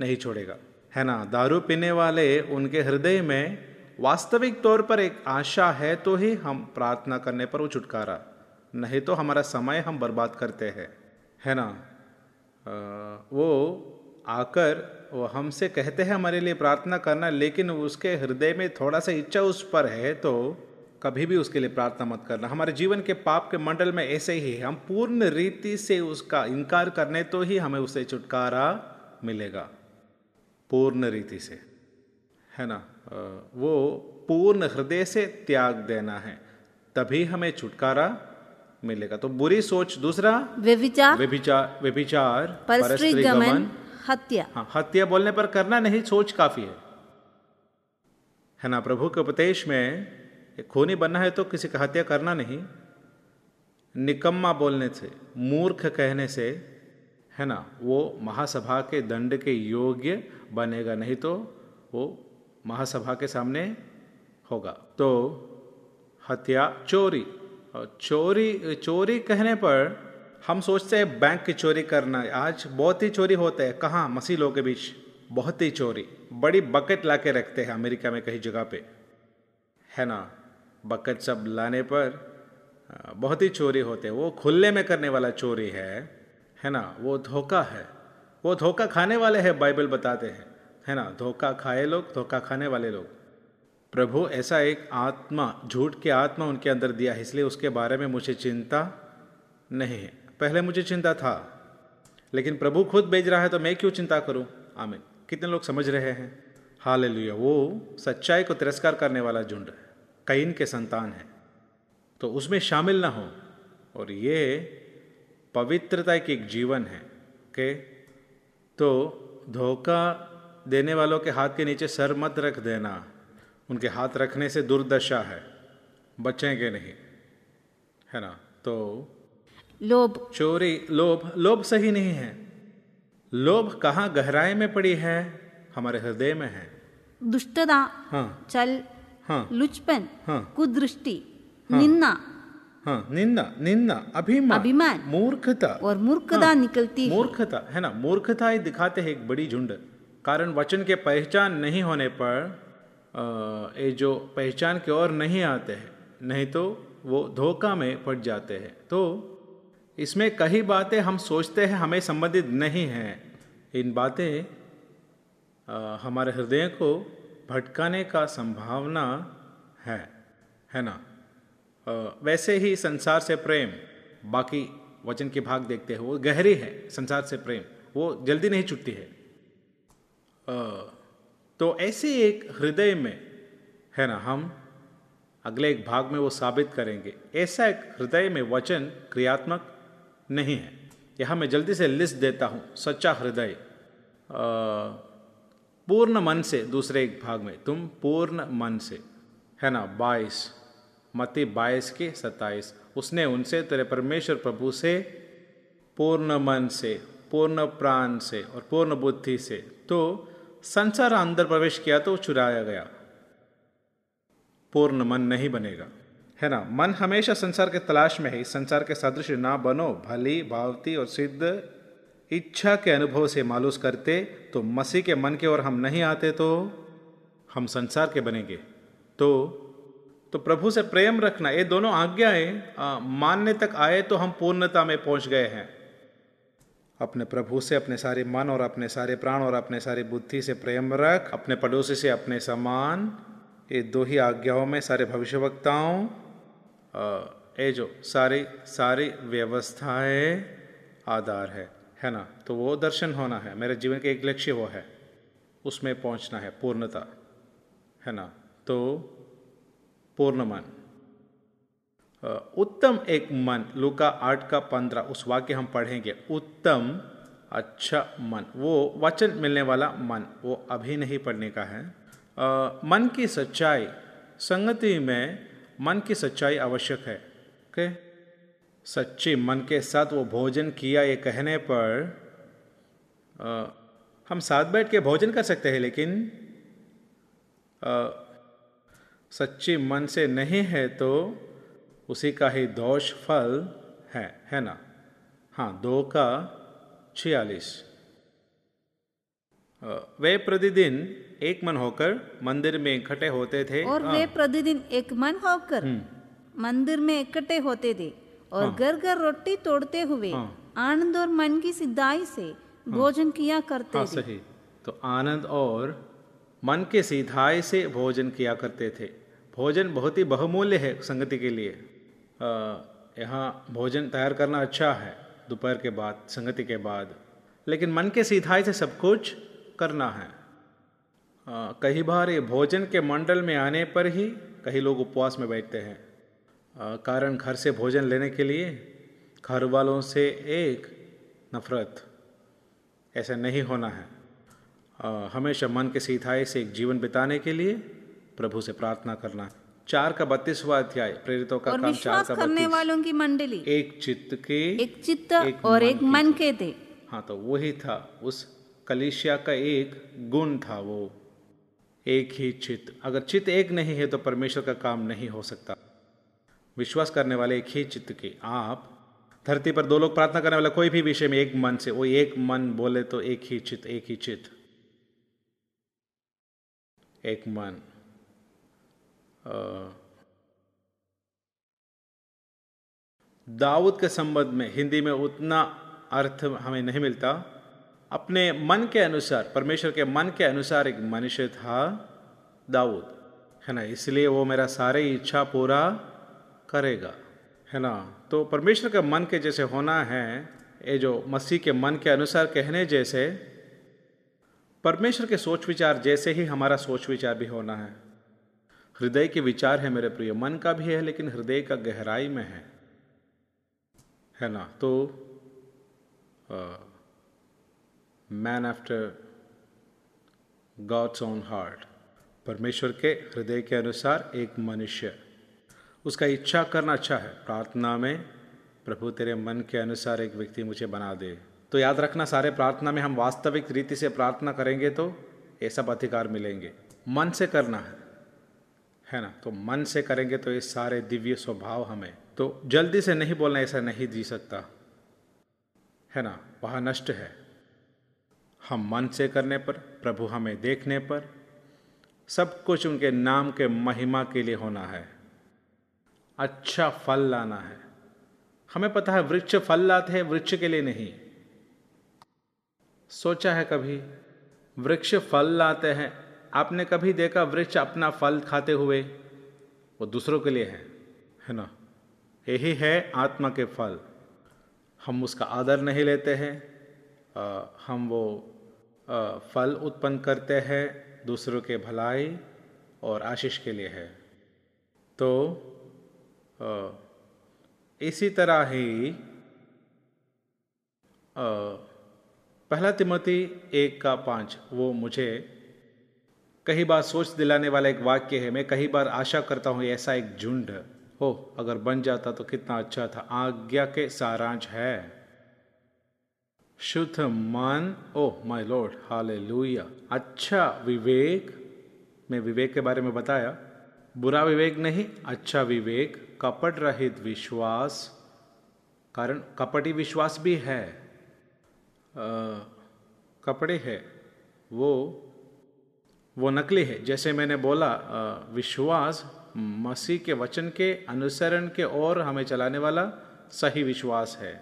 नहीं छोड़ेगा। है ना? दारू पीने वाले उनके हृदय में वास्तविक तौर पर एक आशा है तो ही हम प्रार्थना करने पर वो छुटकारा नहीं तो हमारा समय हम बर्बाद करते हैं। है ना? वो आकर वो हमसे कहते हैं हमारे लिए प्रार्थना करना, लेकिन उसके हृदय में थोड़ा सा इच्छा उस पर है तो कभी भी उसके लिए प्रार्थना मत करना। हमारे जीवन के पाप के मंडल में ऐसे ही है। हम पूर्ण रीति से उसका इनकार करने तो ही हमें उसे छुटकारा मिलेगा। पूर्ण रीति से। है ना? वो पूर्ण हृदय से त्याग देना है। तभी हमें छुटकारा मिलेगा। तो बुरी सोच दूसरा व्यभिचार। व्यभिचार व्यभिचार गमन हत्या। हाँ हत्या बोलने पर करना नहीं सोच काफ़ी है। है ना प्रभु के उपदेश में खूनी बनना है तो किसी का हत्या करना नहीं। निकम्मा बोलने से मूर्ख कहने से है ना वो महासभा के दंड के योग्य बनेगा नहीं तो वो महासभा के सामने होगा। तो हत्या चोरी चोरी चोरी कहने पर हम सोचते हैं, बैंक की चोरी करना आज बहुत ही चोरी होते हैं। कहाँ? मसीलों के बीच। बहुत ही चोरी। बड़ी बकेट ला के रखते हैं अमेरिका में कहीं जगह पे। है ना? बकेट सब लाने पर बहुत ही चोरी होते हैं। वो खुले में करने वाला चोरी है। है ना? वो धोखा है। वो धोखा खाने वाले हैं, बाइबल बताते हैं। है ना? धोखा खाए लोग, धोखा खाने वाले लोग। प्रभु, ऐसा एक आत्मा, झूठ की आत्मा उनके अंदर दिया है, इसलिए उसके बारे में मुझे चिंता नहीं है। पहले मुझे चिंता था, लेकिन प्रभु खुद भेज रहा है तो मैं क्यों चिंता करूँ? आमिन। कितने लोग समझ रहे हैं? हाल वो सच्चाई को तिरस्कार करने वाला झुंड है, कईन के संतान है। तो उसमें शामिल ना हो, और ये पवित्रता की एक जीवन है के तो धोखा देने वालों के हाथ के नीचे सर मत रख देना। उनके हाथ रखने से दुर्दशा है बचेंगे नहीं। है ना? तो लोभ। चोरी लोभ लोभ सही नहीं है। लोभ कहाँ गहराई में पड़ी है? हमारे हृदय में है। दुष्टता हाँ। चल हाँ। लुचपन हाँ। कुदृष्टि निंदा। हाँ निंदा निंदा अभिमान अभिमान। मूर्खता। और मूर्खता हाँ, निकलती मूर्खता है ना? मूर्खता ही दिखाते हैं एक बड़ी झुंड। कारण वचन के पहचान नहीं होने पर ये जो पहचान की ओर नहीं आते हैं नहीं तो वो धोखा में पड़ जाते हैं। तो इसमें कई बातें हम सोचते हैं हमें संबंधित नहीं हैं। इन बातें हमारे हृदय को भटकाने का संभावना है है ना? वैसे ही संसार से प्रेम बाकी वचन के भाग देखते हैं वो गहरी है संसार से प्रेम वो जल्दी नहीं छुटती है। अ, तो ऐसे एक हृदय में, है ना, हम अगले एक भाग में वो साबित करेंगे। ऐसा एक हृदय में वचन क्रियात्मक नहीं है। यहाँ मैं जल्दी से लिस्ट देता हूँ, सच्चा हृदय। पूर्ण मन से दूसरे एक भाग में, तुम पूर्ण मन से, है ना, बाईस मती बाईस के सत्ताईस, उसने उनसे, तेरे परमेश्वर प्रभु से, पूर्ण मन से, पूर्ण प्राण से और पूर्ण बुद्धि से तो संसार अंदर प्रवेश किया तो चुराया गया। पूर्ण मन नहीं बनेगा। है ना? मन हमेशा संसार के तलाश में है। संसार के सदृश ना बनो, भली, भावती और सिद्ध इच्छा के अनुभव से मालूस करते तो मसीह के मन के ओर हम नहीं आते तो हम संसार के बनेंगे। तो तो प्रभु से प्रेम रखना, ये दोनों आज्ञाएँ मानने तक आए तो हम पूर्णता में पहुँच गए हैं। अपने प्रभु से, अपने सारे मन और अपने सारे प्राण और अपने सारी बुद्धि से प्रेम रख, अपने पड़ोसी से, अपने समान, ये दो ही आज्ञाओं में सारे भविष्यवक्ताओं ये जो सारी सारी व्यवस्थाएँ आधार है है ना? तो वो दर्शन होना है, मेरे जीवन का एक लक्ष्य वो है, उसमें पहुँचना है पूर्णता, है ना? तो पूर्ण मन। उत्तम एक मन लुका आठ का पंद्रह उस वाक्य हम पढ़ेंगे। उत्तम अच्छा मन वो वचन मिलने वाला मन वो अभी नहीं पढ़ने का है। अ, मन की सच्चाई संगति में मन की सच्चाई आवश्यक है। ओके? सच्चे मन के साथ वो भोजन किया ये कहने पर अ, हम साथ बैठ के भोजन कर सकते हैं लेकिन अ, सच्ची मन से नहीं है तो उसी का ही दोष फल है है ना? हाँ दो का छियालीस। वे प्रतिदिन एक मन होकर मंदिर में इकट्ठे होते थे। और हाँ, वे प्रतिदिन एक मन होकर मंदिर में इकट्ठे होते थे और घर घर रोटी तोड़ते हुए हाँ। आनंद और मन की सिद्धाई से भोजन किया करते हाँ थे। सही। तो आनंद और मन के सीधाई से भोजन किया करते थे। भोजन बहुत ही बहुमूल्य है संगति के लिए। यहाँ भोजन तैयार करना अच्छा है दोपहर के बाद संगति के बाद। लेकिन मन के सीधाई से सब कुछ करना है। कई बार ये भोजन के मंडल में आने पर ही कई लोग उपवास में बैठते हैं। कारण घर से भोजन लेने के लिए घर वालों से एक नफरत। ऐसा नहीं होना है। अ, हमेशा मन के सीधाई से एक जीवन बिताने के लिए प्रभु से प्रार्थना करना चार का बत्तीसवा अध्याय प्रेरितों का और काम चार का करने वालों की मंडली। एक चित्त के एक चित्त एक और एक मन के थे। हाँ तो वही था उस कलिशिया का एक गुण था वो। एक ही चित्त। अगर चित्त एक नहीं है तो परमेश्वर का काम नहीं हो सकता। विश्वास करने वाले एक ही चित्त के। आप धरती पर दो लोग प्रार्थना करने वाला कोई भी विषय में एक मन से वो एक मन बोले तो एक ही चित्त एक ही चित्त। एक मन। दाऊद के संबंध में हिंदी में उतना अर्थ हमें नहीं मिलता। अपने मन के अनुसार, परमेश्वर के मन के अनुसार एक मनुष्य था दाऊद, है ना? इसलिए वो मेरा सारे इच्छा पूरा करेगा, है ना? तो परमेश्वर के मन के जैसे होना है, ये जो मसीह के मन के अनुसार कहने जैसे, परमेश्वर के सोच विचार जैसे ही हमारा सोच विचार भी होना है। हृदय के विचार है मेरे प्रिय, मन का भी है, लेकिन हृदय का गहराई में है। है ना? तो man after God's own heart परमेश्वर के हृदय के अनुसार एक मनुष्य। उसका इच्छा करना अच्छा है। प्रार्थना में, प्रभु तेरे मन के अनुसार एक व्यक्ति मुझे बना दे। तो याद रखना, सारे प्रार्थना में हम वास्तविक रीति से प्रार्थना करेंगे तो ये सब अधिकार मिलेंगे। मन से करना है। है ना? तो मन से करेंगे तो ये सारे दिव्य स्वभाव हमें। तो जल्दी से नहीं बोलना, ऐसा नहीं जी सकता। है ना? वह नष्ट है। हम मन से करने पर, प्रभु हमें देखने पर, सब कुछ उनके नाम के महिमा के लिए होना है। अच्छा फल लाना है। हमें पता है वृक्ष फल लाते हैं, वृक्ष के लिए नहीं। सोचा है कभी? वृक्ष फल लाते हैं आपने कभी देखा वृक्ष अपना फल खाते हुए? वो दूसरों के लिए है है ना? यही है आत्मा के फल। हम उसका आदर नहीं लेते हैं हम वो आ, फल उत्पन्न करते हैं दूसरों के भलाई और आशीष के लिए है। तो आ, इसी तरह ही पहला तिमोती एक का पाँच वो मुझे कई बार सोच दिलाने वाला एक वाक्य है, मैं कई बार आशा करता हूँ ऐसा एक झुंड हो अगर बन जाता तो कितना अच्छा था, आज्ञा के सारांश है। शुद्ध मन ओ माय लॉर्ड हाले अच्छा विवेक, मैं विवेक के बारे में बताया, बुरा विवेक नहीं अच्छा विवेक, कपट रहित विश्वास, कारण कपटी विश्वास भी है। कपड़े है, वो वो नकली है। जैसे मैंने बोला विश्वास मसीह के वचन के अनुसरण के और हमें चलाने वाला सही विश्वास है।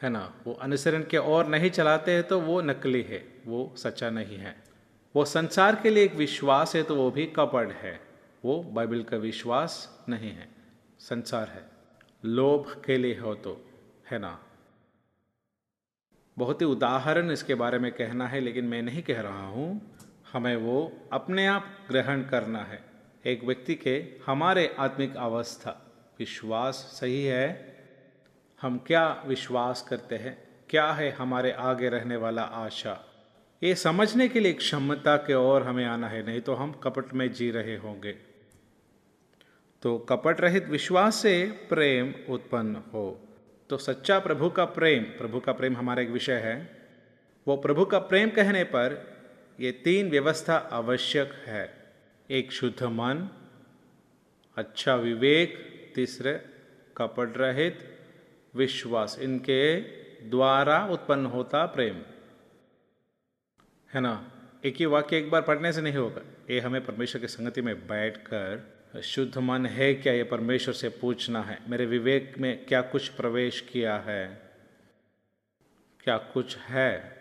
है ना? वो अनुसरण के और नहीं चलाते हैं तो वो नकली है, वो सच्चा नहीं है। वो संसार के लिए एक विश्वास है तो वो भी कपड़ है। वो बाइबल का विश्वास नहीं है, संसार है। लोभ के लिए हो तो है ना? बहुत ही उदाहरण इसके बारे में कहना है, लेकिन मैं नहीं कह रहा हूँ। हमें वो अपने आप ग्रहण करना है। एक व्यक्ति के हमारे आत्मिक अवस्था, विश्वास सही है? हम क्या विश्वास करते हैं? क्या है हमारे आगे रहने वाला आशा? ये समझने के लिए क्षमता के और हमें आना है, नहीं तो हम कपट में जी रहे होंगे। तो कपट रहित विश्वास से प्रेम उत्पन्न हो। तो सच्चा प्रभु का प्रेम, प्रभु का प्रेम हमारा एक विषय है। वो प्रभु का प्रेम कहने पर ये तीन व्यवस्था आवश्यक है। एक शुद्ध मन अच्छा विवेक, तीसरे कपट रहित, विश्वास इनके द्वारा उत्पन्न होता प्रेम। है ना? एक ही वाक्य एक बार पढ़ने से नहीं होगा। ये हमें परमेश्वर की संगति में बैठकर शुद्ध मन है क्या ये परमेश्वर से पूछना है? मेरे विवेक में क्या कुछ प्रवेश किया है? क्या कुछ है?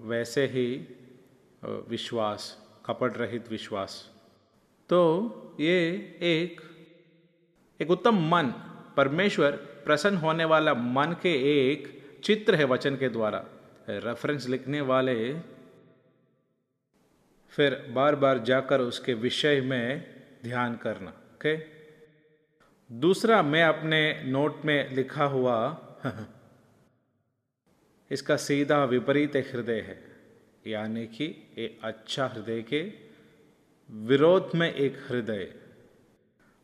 वैसे ही विश्वास, कपट रहित विश्वास। तो ये एक एक उत्तम मन, परमेश्वर प्रसन्न होने वाला मन के एक चित्र है वचन के द्वारा। रेफरेंस लिखने वाले फिर बार बार जाकर उसके विषय में ध्यान करना ओके दूसरा मैं अपने नोट में लिखा हुआ, इसका सीधा विपरीत हृदय है, यानी कि एक अच्छा हृदय के विरोध में एक हृदय।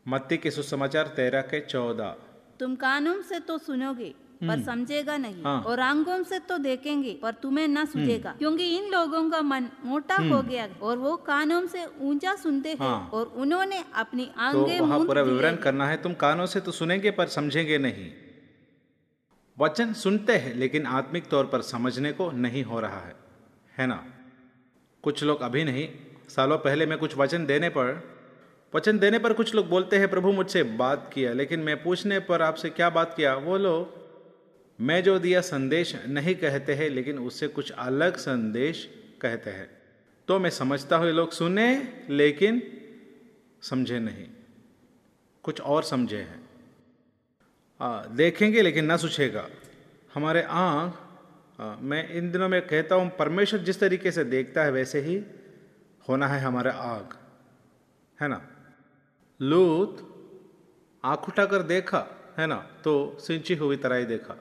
मत्ती के सुसमाचार तेरह के चौदह। तुम कानून से तो सुनोगे। पर हम्म। समझेगा नहीं हाँ। और आंगों से तो देखेंगे पर तुम्हें ना सुझेगा हम्म। क्योंकि इन लोगों का मन मोटा हो हम्म। गया और वो कानों से ऊँचा सुनते हैं हाँ। और उन्होंने अपनी आंगे तो पूरा विवरण करना है तुम कानों से तो सुनेंगे पर समझेंगे नहीं वचन सुनते हैं लेकिन आत्मिक तौर पर समझने को नहीं हो रहा है है ना कुछ लोग अभी नहीं सालों पहले मैं कुछ वचन देने पर वचन देने पर कुछ लोग बोलते हैं प्रभु मुझसे बात किया लेकिन मैं पूछने पर आपसे क्या बात किया वो लोग मैं जो दिया संदेश नहीं कहते हैं, लेकिन उससे कुछ अलग संदेश कहते हैं। तो मैं समझता हूँ ये लोग सुने, लेकिन समझे नहीं। कुछ और समझे हैं। देखेंगे, लेकिन ना सोचेगा हमारे आँख मैं इन दिनों में कहता हूँ, परमेश्वर जिस तरीके से देखता है, वैसे ही होना है हमारा आँख है ना? लूत, आँख उठाकर देखा, है ना? तो सिंची हुई तरह ही देखा।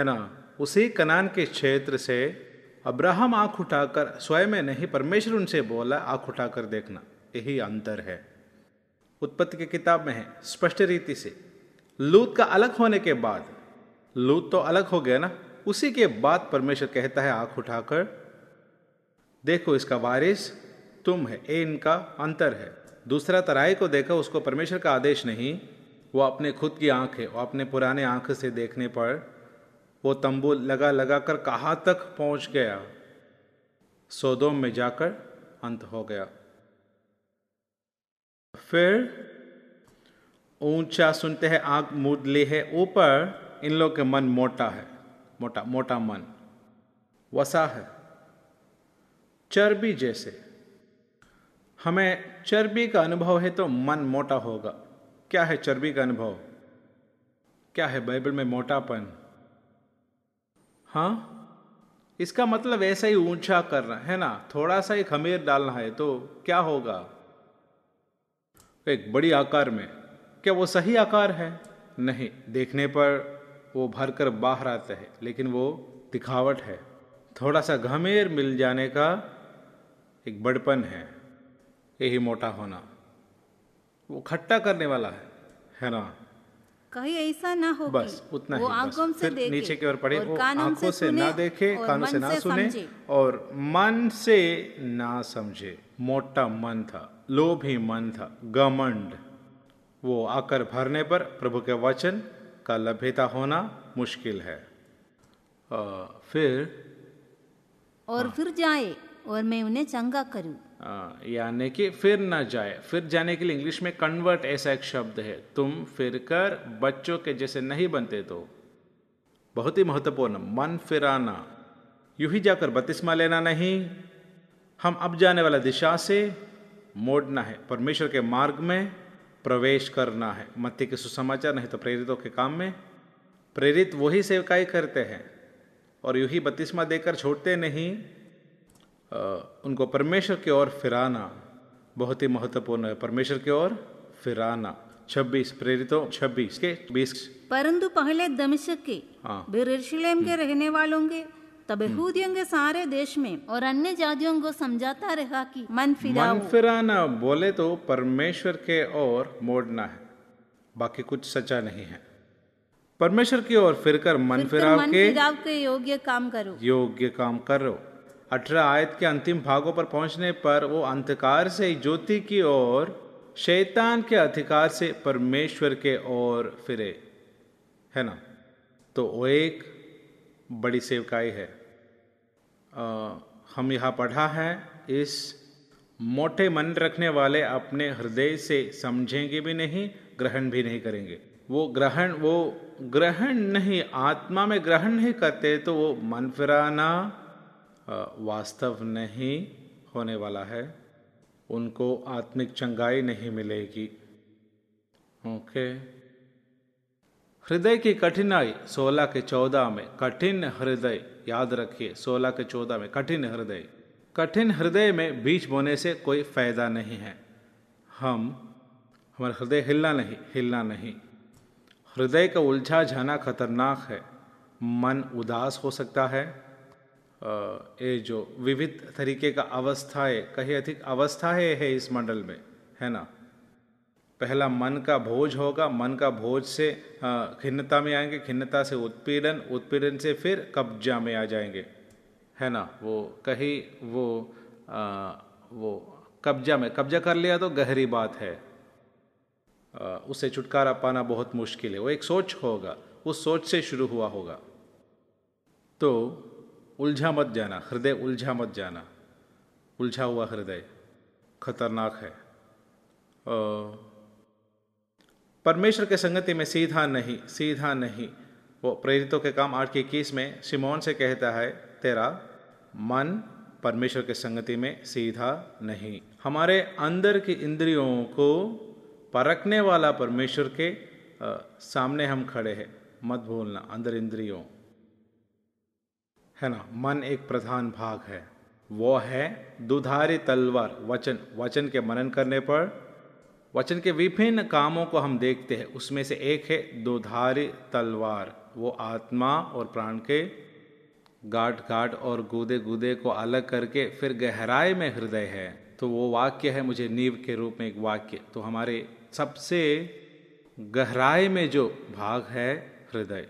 है ना उसी कनान के क्षेत्र से अब्राहम आँख उठाकर, स्वयं में नहीं, परमेश्वर उनसे बोला, आँख उठाकर देखना। यही अंतर है। उत्पत्ति की किताब में है, स्पष्ट रीति से। लूत का अलग होने के बाद, लूत तो अलग हो गया ना? उसी के बाद परमेश्वर कहता है, आँख उठाकर, देखो इसका वारिस, तुम है, ये इनका अंतर है। दूसरा तराई को देखा, उसको परमेश्वर का आदेश नहीं। वो अपने खुद की आँख है, वो अपने पुराने आँख से देखने पर वो तंबू लगा लगा कर कहाँ तक पहुँच गया? सोदोम में जाकर अंत हो गया। फिर ऊँचा सुनते हैं आँख मूद ली है, ऊपर इन लोग के मन मोटा है, मोटा मोटा मन, वसा है। चर्बी जैसे। हमें चर्बी का अनुभव है तो मन मोटा होगा। क्या है चर्बी का अनुभव? क्या है बाइबल में मोटापन? हाँ? इसका मतलब ऐसा ही ऊँचा करना, है ना? थोड़ा सा ही खमीर डालना है तो क्या होगा? एक बड़ी आकार में। क्या वो सही आकार है? नहीं, देखने पर वो भर कर बाहर आता है, लेकिन वो दिखावट है। थोड़ा सा घमेर मिल जाने का एक बड़पन है। यही मोटा होना। वो खट्टा करने वाला है है ना? कहीं ऐसा ना हो बस उतना वो ही बस। से देखे नीचे की ओर पढ़े वो आँखों से ना देखे कानों से ना सुने और मन से ना समझे। मोटा मन था लोभी मन था गमंड वो आकर भरने पर प्रभु के वचन का लभ्यता होना मुश्किल है। आ, फिर और हाँ। फिर जाए और मैं उन्हें चंगा करूँ। यानी कि फिर ना जाए। फिर जाने के लिए इंग्लिश में कन्वर्ट ऐसा एक शब्द है। तुम फिर कर, बच्चों के जैसे नहीं बनते तो। बहुत ही महत्वपूर्ण। मन फिराना। यूँ ही जाकर बत्तीसमा लेना नहीं। हम अब जाने वाला दिशा से मोड़ना है। परमेश्वर के मार्ग में प्रवेश करना है। मत्ती के सुसमाचार, नहीं तो प्रेरितों के काम में। प्रेरित वही सेवकाई करते हैं। और यूँ ही बत्तीसमा देकर छोड़ते नहीं। उनको परमेश्वर की ओर फिराना बहुत ही महत्वपूर्ण है। परमेश्वर की ओर फिराना। छब्बीस प्रेरितों छब्बीस के बीस परंतु पहले दमिशक के हाँ। के रहने वालों के तब यहूदियों के सारे देश में और अन्य जातियों को समझाता रहा कि मन फिरा मन फिराना बोले तो परमेश्वर के ओर मोड़ना है बाकी कुछ सच्चा नहीं है। परमेश्वर की ओर फिरकर मन फिराव के योग्य काम करो। योग्य काम करो। अठारह आयत के अंतिम भागों पर पहुँचने पर वो अंधकार से ज्योति की ओर शैतान के अधिकार से परमेश्वर के ओर फिरे। है ना? तो वो एक बड़ी सेवकाई है। आ, हम यहाँ पढ़ा है इस मोटे मन रखने वाले अपने हृदय से समझेंगे भी नहीं ग्रहण भी नहीं करेंगे। वो ग्रहण वो ग्रहण नहीं आत्मा में ग्रहण नहीं करते तो वो मन फिराना वास्तव नहीं होने वाला है। उनको आत्मिक चंगाई नहीं मिलेगी। ओके। हृदय की कठिनाई सोलह के चौदह में। कठिन हृदय, याद रखिए, सोलह के चौदह में। कठिन हृदय। कठिन हृदय में बीज बोने से कोई फ़ायदा नहीं है। हम, हमारा हृदय हिलना नहीं हिलना नहीं। हृदय का उलझा जाना खतरनाक है। मन उदास हो सकता है। ये जो विविध तरीके का अवस्थाएँ कहीं अधिक अवस्थाएँ है इस मंडल में है ना? पहला मन का भोज होगा मन का भोज से खिन्नता में आएँगे खिन्नता से उत्पीड़न उत्पीड़न से फिर कब्जा में आ जाएँगे है ना? वो कहीं वो आ, वो कब्जा में कब्जा कर लिया तो गहरी बात है। आ, उससे छुटकारा पाना बहुत मुश्किल है। वो एक सोच होगा उस सोच से शुरू हुआ होगा। तो उलझा मत जाना, हृदय उलझा मत जाना। उलझा हुआ हृदय खतरनाक है। परमेश्वर के संगति में सीधा नहीं सीधा नहीं। वो प्रेरितों के काम आठ के इक्कीस में सिमोन से कहता है, तेरा मन परमेश्वर के संगति में सीधा नहीं। हमारे अंदर की इंद्रियों को परखने वाला परमेश्वर के सामने हम खड़े हैं। मत भूलना, अंदर इंद्रियों। है ना? मन एक प्रधान भाग है। वो है दुधारी तलवार, वचन। वचन के मनन करने पर, वचन के विभिन्न कामों को हम देखते हैं। उसमें से एक है दुधारी तलवार। वो आत्मा और प्राण के गाट गाट और गूदे गूदे को अलग करके फिर गहराई में हृदय है। तो वो वाक्य है मुझे नींव के रूप में एक वाक्य। तो हमारे सबसे गहराई में जो भाग है हृदय,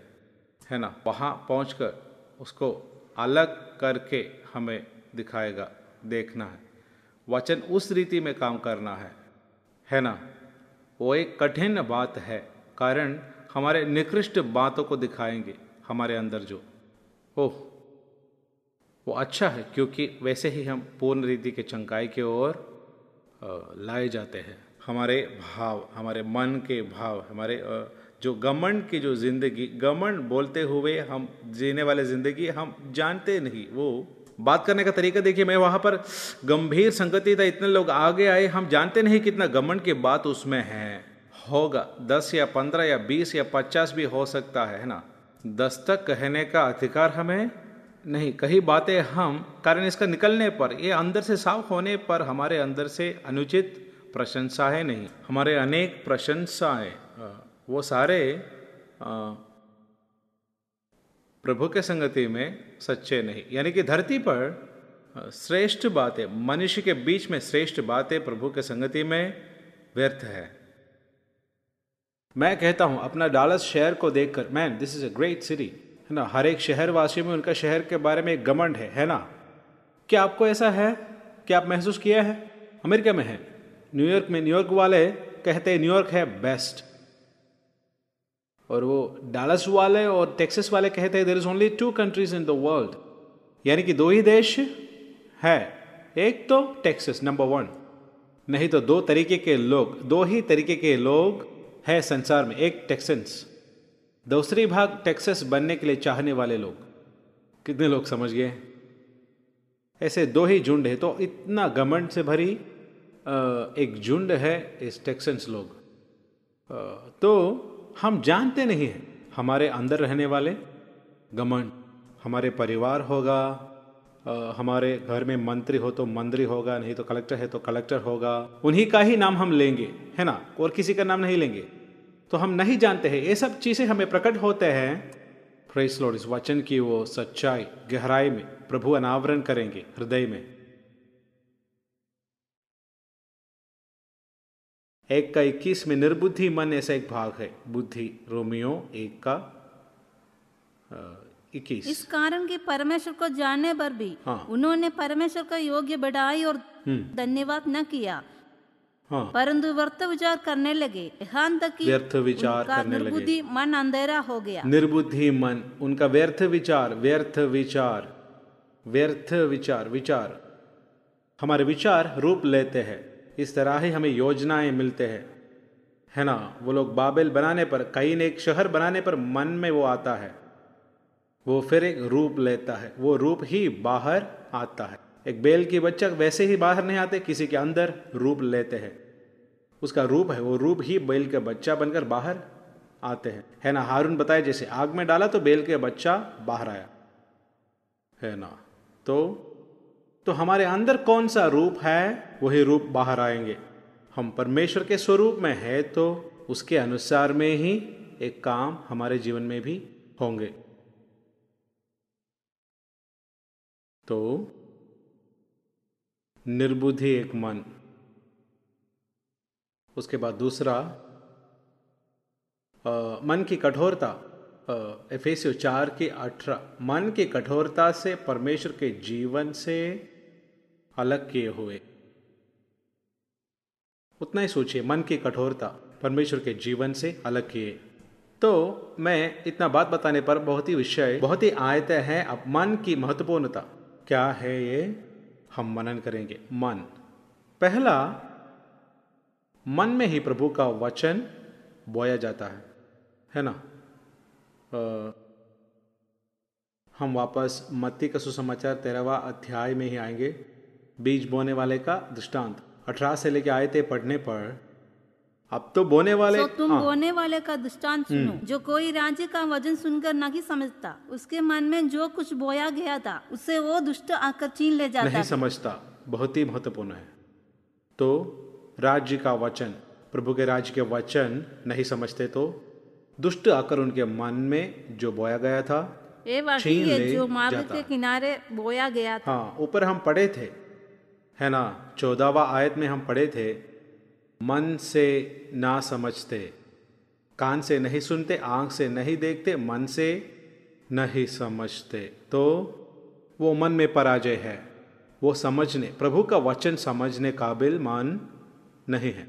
है ना? वहाँ पहुँच उसको अलग करके हमें दिखाएगा, देखना है। वचन उस रीति में काम करना है है ना? वो एक कठिन बात है, कारण हमारे निकृष्ट बातों को दिखाएँगे हमारे अंदर जो। ओह! वो अच्छा है, क्योंकि वैसे ही हम पूर्ण रीति के चंकाई की ओर लाए जाते हैं। हमारे भाव, हमारे मन के भाव, हमारे जो गमन की जो ज़िंदगी गमन बोलते हुए हम जीने वाले ज़िंदगी हम जानते नहीं। वो बात करने का तरीका देखिए, मैं वहाँ पर गंभीर संगति था, इतने लोग आगे आए, हम जानते नहीं कितना गमन की बात उसमें है। होगा, दस या पंद्रह या बीस या पचास भी हो सकता है ना? दस तक कहने का अधिकार हमें नहीं। कई बातें हम, कारण इसका निकलने पर, ये अंदर से साफ़ होने पर हमारे अंदर से अनुचित प्रशंसा है नहीं। हमारे अनेक प्रशंसाएँ वो सारे प्रभु के संगति में सच्चे नहीं। यानी कि धरती पर श्रेष्ठ बातें, मनुष्य के बीच में श्रेष्ठ बातें प्रभु के संगति में व्यर्थ है। मैं कहता हूँ, अपना डालस शहर को देखकर man this is a great city है ना? हर एक शहरवासी में उनका शहर के बारे में एक गमंड है है ना? क्या आपको ऐसा है? क्या आप महसूस किया है? अमेरिका में है। न्यूयॉर्क में न्यूयॉर्क वाले कहते हैं न्यूयॉर्क है बेस्ट और वो डालस वाले और टेक्सास वाले कहते हैं there is only two countries in the world यानी कि दो ही देश है। एक तो टेक्सास नंबर वन नहीं तो दो तरीके के लोग, दो ही तरीके के लोग है संसार में, एक टेक्सन्स दूसरी भाग टेक्सास बनने के लिए चाहने वाले लोग। कितने लोग समझ गए? ऐसे दो ही झुंड है तो इतना घमंड से भरी एक झुंड है इस टेक्सन्स लोग। तो हम जानते नहीं हैं। हमारे अंदर रहने वाले गमन हमारे परिवार होगा हमारे घर में मंत्री हो तो मंत्री होगा, नहीं तो कलेक्टर है तो कलेक्टर होगा। उन्हीं का ही नाम हम लेंगे, है ना? और किसी का नाम नहीं लेंगे। तो हम नहीं जानते हैं। ये सब चीज़ें हमें प्रकट होते हैं। फ्रेस लॉर्ड इस वचन की वो सच्चाई गहराई में प्रभु अनावरण करेंगे हृदय में। एक का इक्कीस में निर्बुद्धि मन ऐसा एक भाग है बुद्धि रोमियो एक का इक्कीस। इस कारण के परमेश्वर को जानने पर भी हाँ। उन्होंने परमेश्वर का योग्य बढ़ाई और हम्म। धन्यवाद न किया। हाँ। परंतु व्यर्थ विचार करने लगे। यहाँ तक कि व्यर्थ विचार करने निर्बुद्धि मन अंधेरा हो गया। निर्बुद्धि मन उनका व्यर्थ विचार व्यर्थ विचार व्यर्थ विचार विचार। हमारे विचार रूप लेते हैं। इस तरह ही हमें योजनाएँ मिलते हैं। है ना? वो लोग बाबेल बनाने पर कई ने एक शहर बनाने पर मन में वो आता है। वो फिर एक रूप लेता है। वो रूप ही बाहर आता है। एक बेल की बच्चा वैसे ही बाहर नहीं आते, किसी के अंदर रूप लेते हैं। उसका रूप है, वो रूप ही बेल के बच्चा बनकर बाहर आते हैं। है ना? हारून बताए, जैसे आग में डाला तो बेल के बच्चा बाहर आया। है ना? तो तो हमारे अंदर कौन सा रूप है वही रूप बाहर आएँगे। हम परमेश्वर के स्वरूप में है तो उसके अनुसार में ही एक काम हमारे जीवन में भी होंगे। तो निर्बुद्धि एक मन। उसके बाद दूसरा आ, मन की कठोरता एफेसियो चार के अठारह। मन की कठोरता से परमेश्वर के जीवन से अलग किए हुए। उतना ही सोचिए मन की कठोरता परमेश्वर के जीवन से अलग किए। तो मैं इतना बात बताने पर बहुत ही विषय बहुत ही आयत है अब मन की महत्वपूर्णता। क्या है ये? हम मनन करेंगे। मन। पहला मन में ही प्रभु का वचन बोया जाता है। है ना? आ, हम वापस मत्ती का सुसमाचार तेरहवा अध्याय में ही आएँगे। बीज बोने वाले का दृष्टांत। अठारह से लेके आए थे पढ़ने पर। अब तो बोने वाले तो तुम हाँ। बोने वाले का दृष्टांत सुनो। हम्म। जो कोई राज्य का वज़न सुनकर नहीं समझता उसके मन में जो कुछ बोया गया था उसे वो दुष्ट आकर छीन ले जाता। नहीं समझता। बहुत ही महत्वपूर्ण है। तो राज्य का वचन प्रभु के राज्य के वचन नहीं समझते तो दुष्ट आकर उनके मन में जो बोया गया था छीन ले जो मार्ग के किनारे बोया गया था। हाँ ऊपर हम पढ़े थे है ना? चौदहवा आयत में हम पढ़े थे, मन से ना समझते, कान से नहीं सुनते, आँख से नहीं देखते, मन से नहीं समझते। तो वो मन में पराजय है, वो समझने, प्रभु का वचन समझने काबिल मन नहीं है।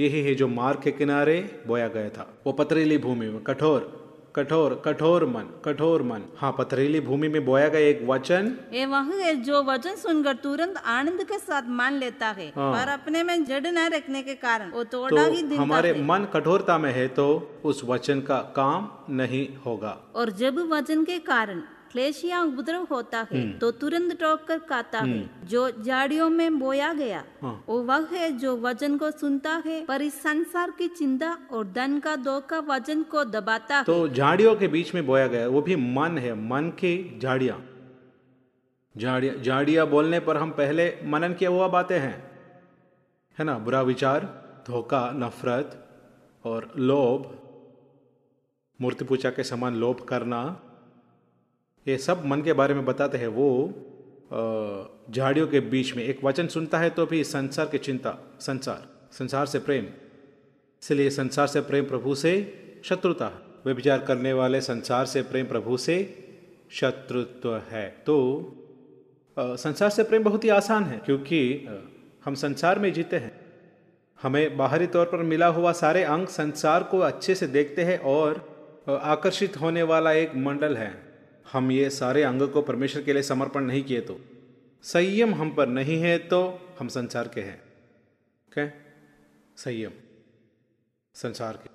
यही है जो मार्ग के किनारे बोया गया था, वो पथरीली भूमि में, कठोर। कठोर कठोर मन कठोर मन। हाँ पथरीली भूमि में बोया गया एक वचन। ये वह है जो वचन सुनकर तुरंत आनंद के साथ मान लेता है हाँ। पर अपने में जड़ न रखने के कारण वो तोड़ा तो ही दिन हमारे मन कठोरता में है तो उस वचन का काम नहीं होगा। और जब वचन के कारण क्लेश या उपद्रव होता है हम्म। तो तुरंत टोक कर खाता है हम्म। जो झाड़ियों में बोया गया हाँ। वो वह है जो वज़न को सुनता है पर इस संसार की चिंता और धन का दो का वज़न को दबाता तो झाड़ियों के बीच में बोया गया वो भी मन है मन की झाड़िया झाड़िया झाड़िया बोलने पर हम पहले मनन किया हुआ बातें हैं है ना बुरा विचार धोखा नफरत और लोभ मूर्ति पूजा के समान लोभ करना ये सब मन के बारे में बताते हैं। वो झाड़ियों के बीच में एक वचन सुनता है तो भी संसार की चिंता, संसार संसार से प्रेम। इसलिए संसार से प्रेम प्रभु से शत्रुता वे विचार करने वाले संसार से प्रेम प्रभु से शत्रुत्व है। तो संसार से प्रेम बहुत ही आसान है, क्योंकि हम संसार में जीते हैं। हमें बाहरी तौर पर मिला हुआ सारे अंग संसार को अच्छे से देखते हैं और आकर्षित होने वाला एक मंडल है। हम ये सारे अंग को परमेश्वर के लिए समर्पण नहीं किए तो। संयम हम पर नहीं है तो हम संसार के हैं। क्या? संयम। संसार के।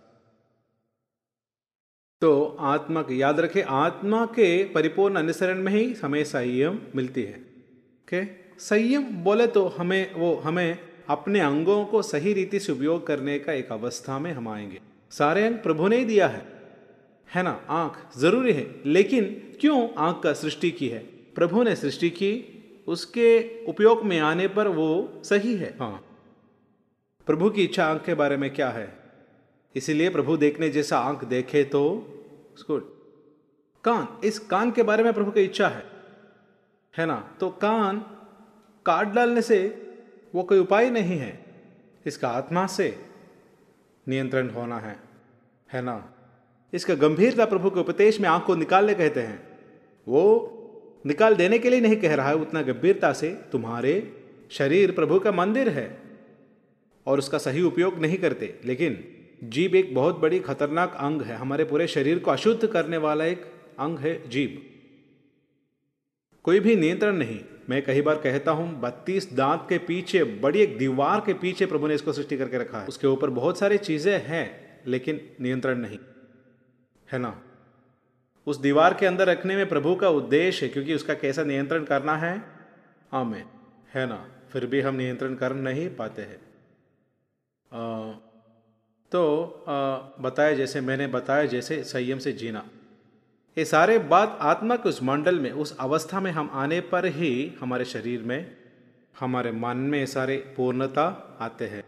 तो आत्मा के, याद रखें, आत्मा के परिपूर्ण अनुसरण में ही हमें संयम मिलती है। के संयम बोले तो हमें, वो हमें अपने अंगों को सही रीति से उपयोग करने का एक अवस्था में हम आएँगे। सारे अंग प्रभु ने ही दिया है। है ना? आँख ज़रूरी है। लेकिन क्यों आँख का सृष्टि की है? प्रभु ने सृष्टि की, उसके उपयोग में आने पर वो सही है। हाँ। प्रभु की इच्छा आँख के बारे में क्या है? इसीलिए प्रभु देखने जैसा आँख देखे तो उसको कान, इस कान के बारे में प्रभु की इच्छा है। है ना? तो कान काट डालने से वो कोई उपाय नहीं है। इसका आत्मा से नियंत्रण होना है। है ना? इसका गंभीरता प्रभु के उपदेश में आँख को निकालने कहते हैं, वो निकाल देने के लिए नहीं कह रहा है, उतना गंभीरता से तुम्हारे शरीर प्रभु का मंदिर है और उसका सही उपयोग नहीं करते। लेकिन जीव एक बहुत बड़ी खतरनाक अंग है। हमारे पूरे शरीर को अशुद्ध करने वाला एक अंग है जीव। कोई भी नियंत्रण नहीं। मैं कई बार कहता हूँ, बत्तीस दांत के पीछे, बड़ी एक दीवार के पीछे प्रभु ने इसको सृष्टि करके रखा है। उसके ऊपर बहुत सारी चीज़ें हैं, लेकिन नियंत्रण नहीं। है ना? उस दीवार के अंदर रखने में प्रभु का उद्देश्य है, क्योंकि उसका कैसा नियंत्रण करना है? हमें है ना? फिर भी हम नियंत्रण कर नहीं पाते हैं। तो बताया जैसे मैंने बताया जैसे संयम से जीना। ये सारे बात आत्मा के उस मंडल में, उस अवस्था में हम आने पर ही हमारे शरीर में, हमारे मन में सारे पूर्णता आते हैं।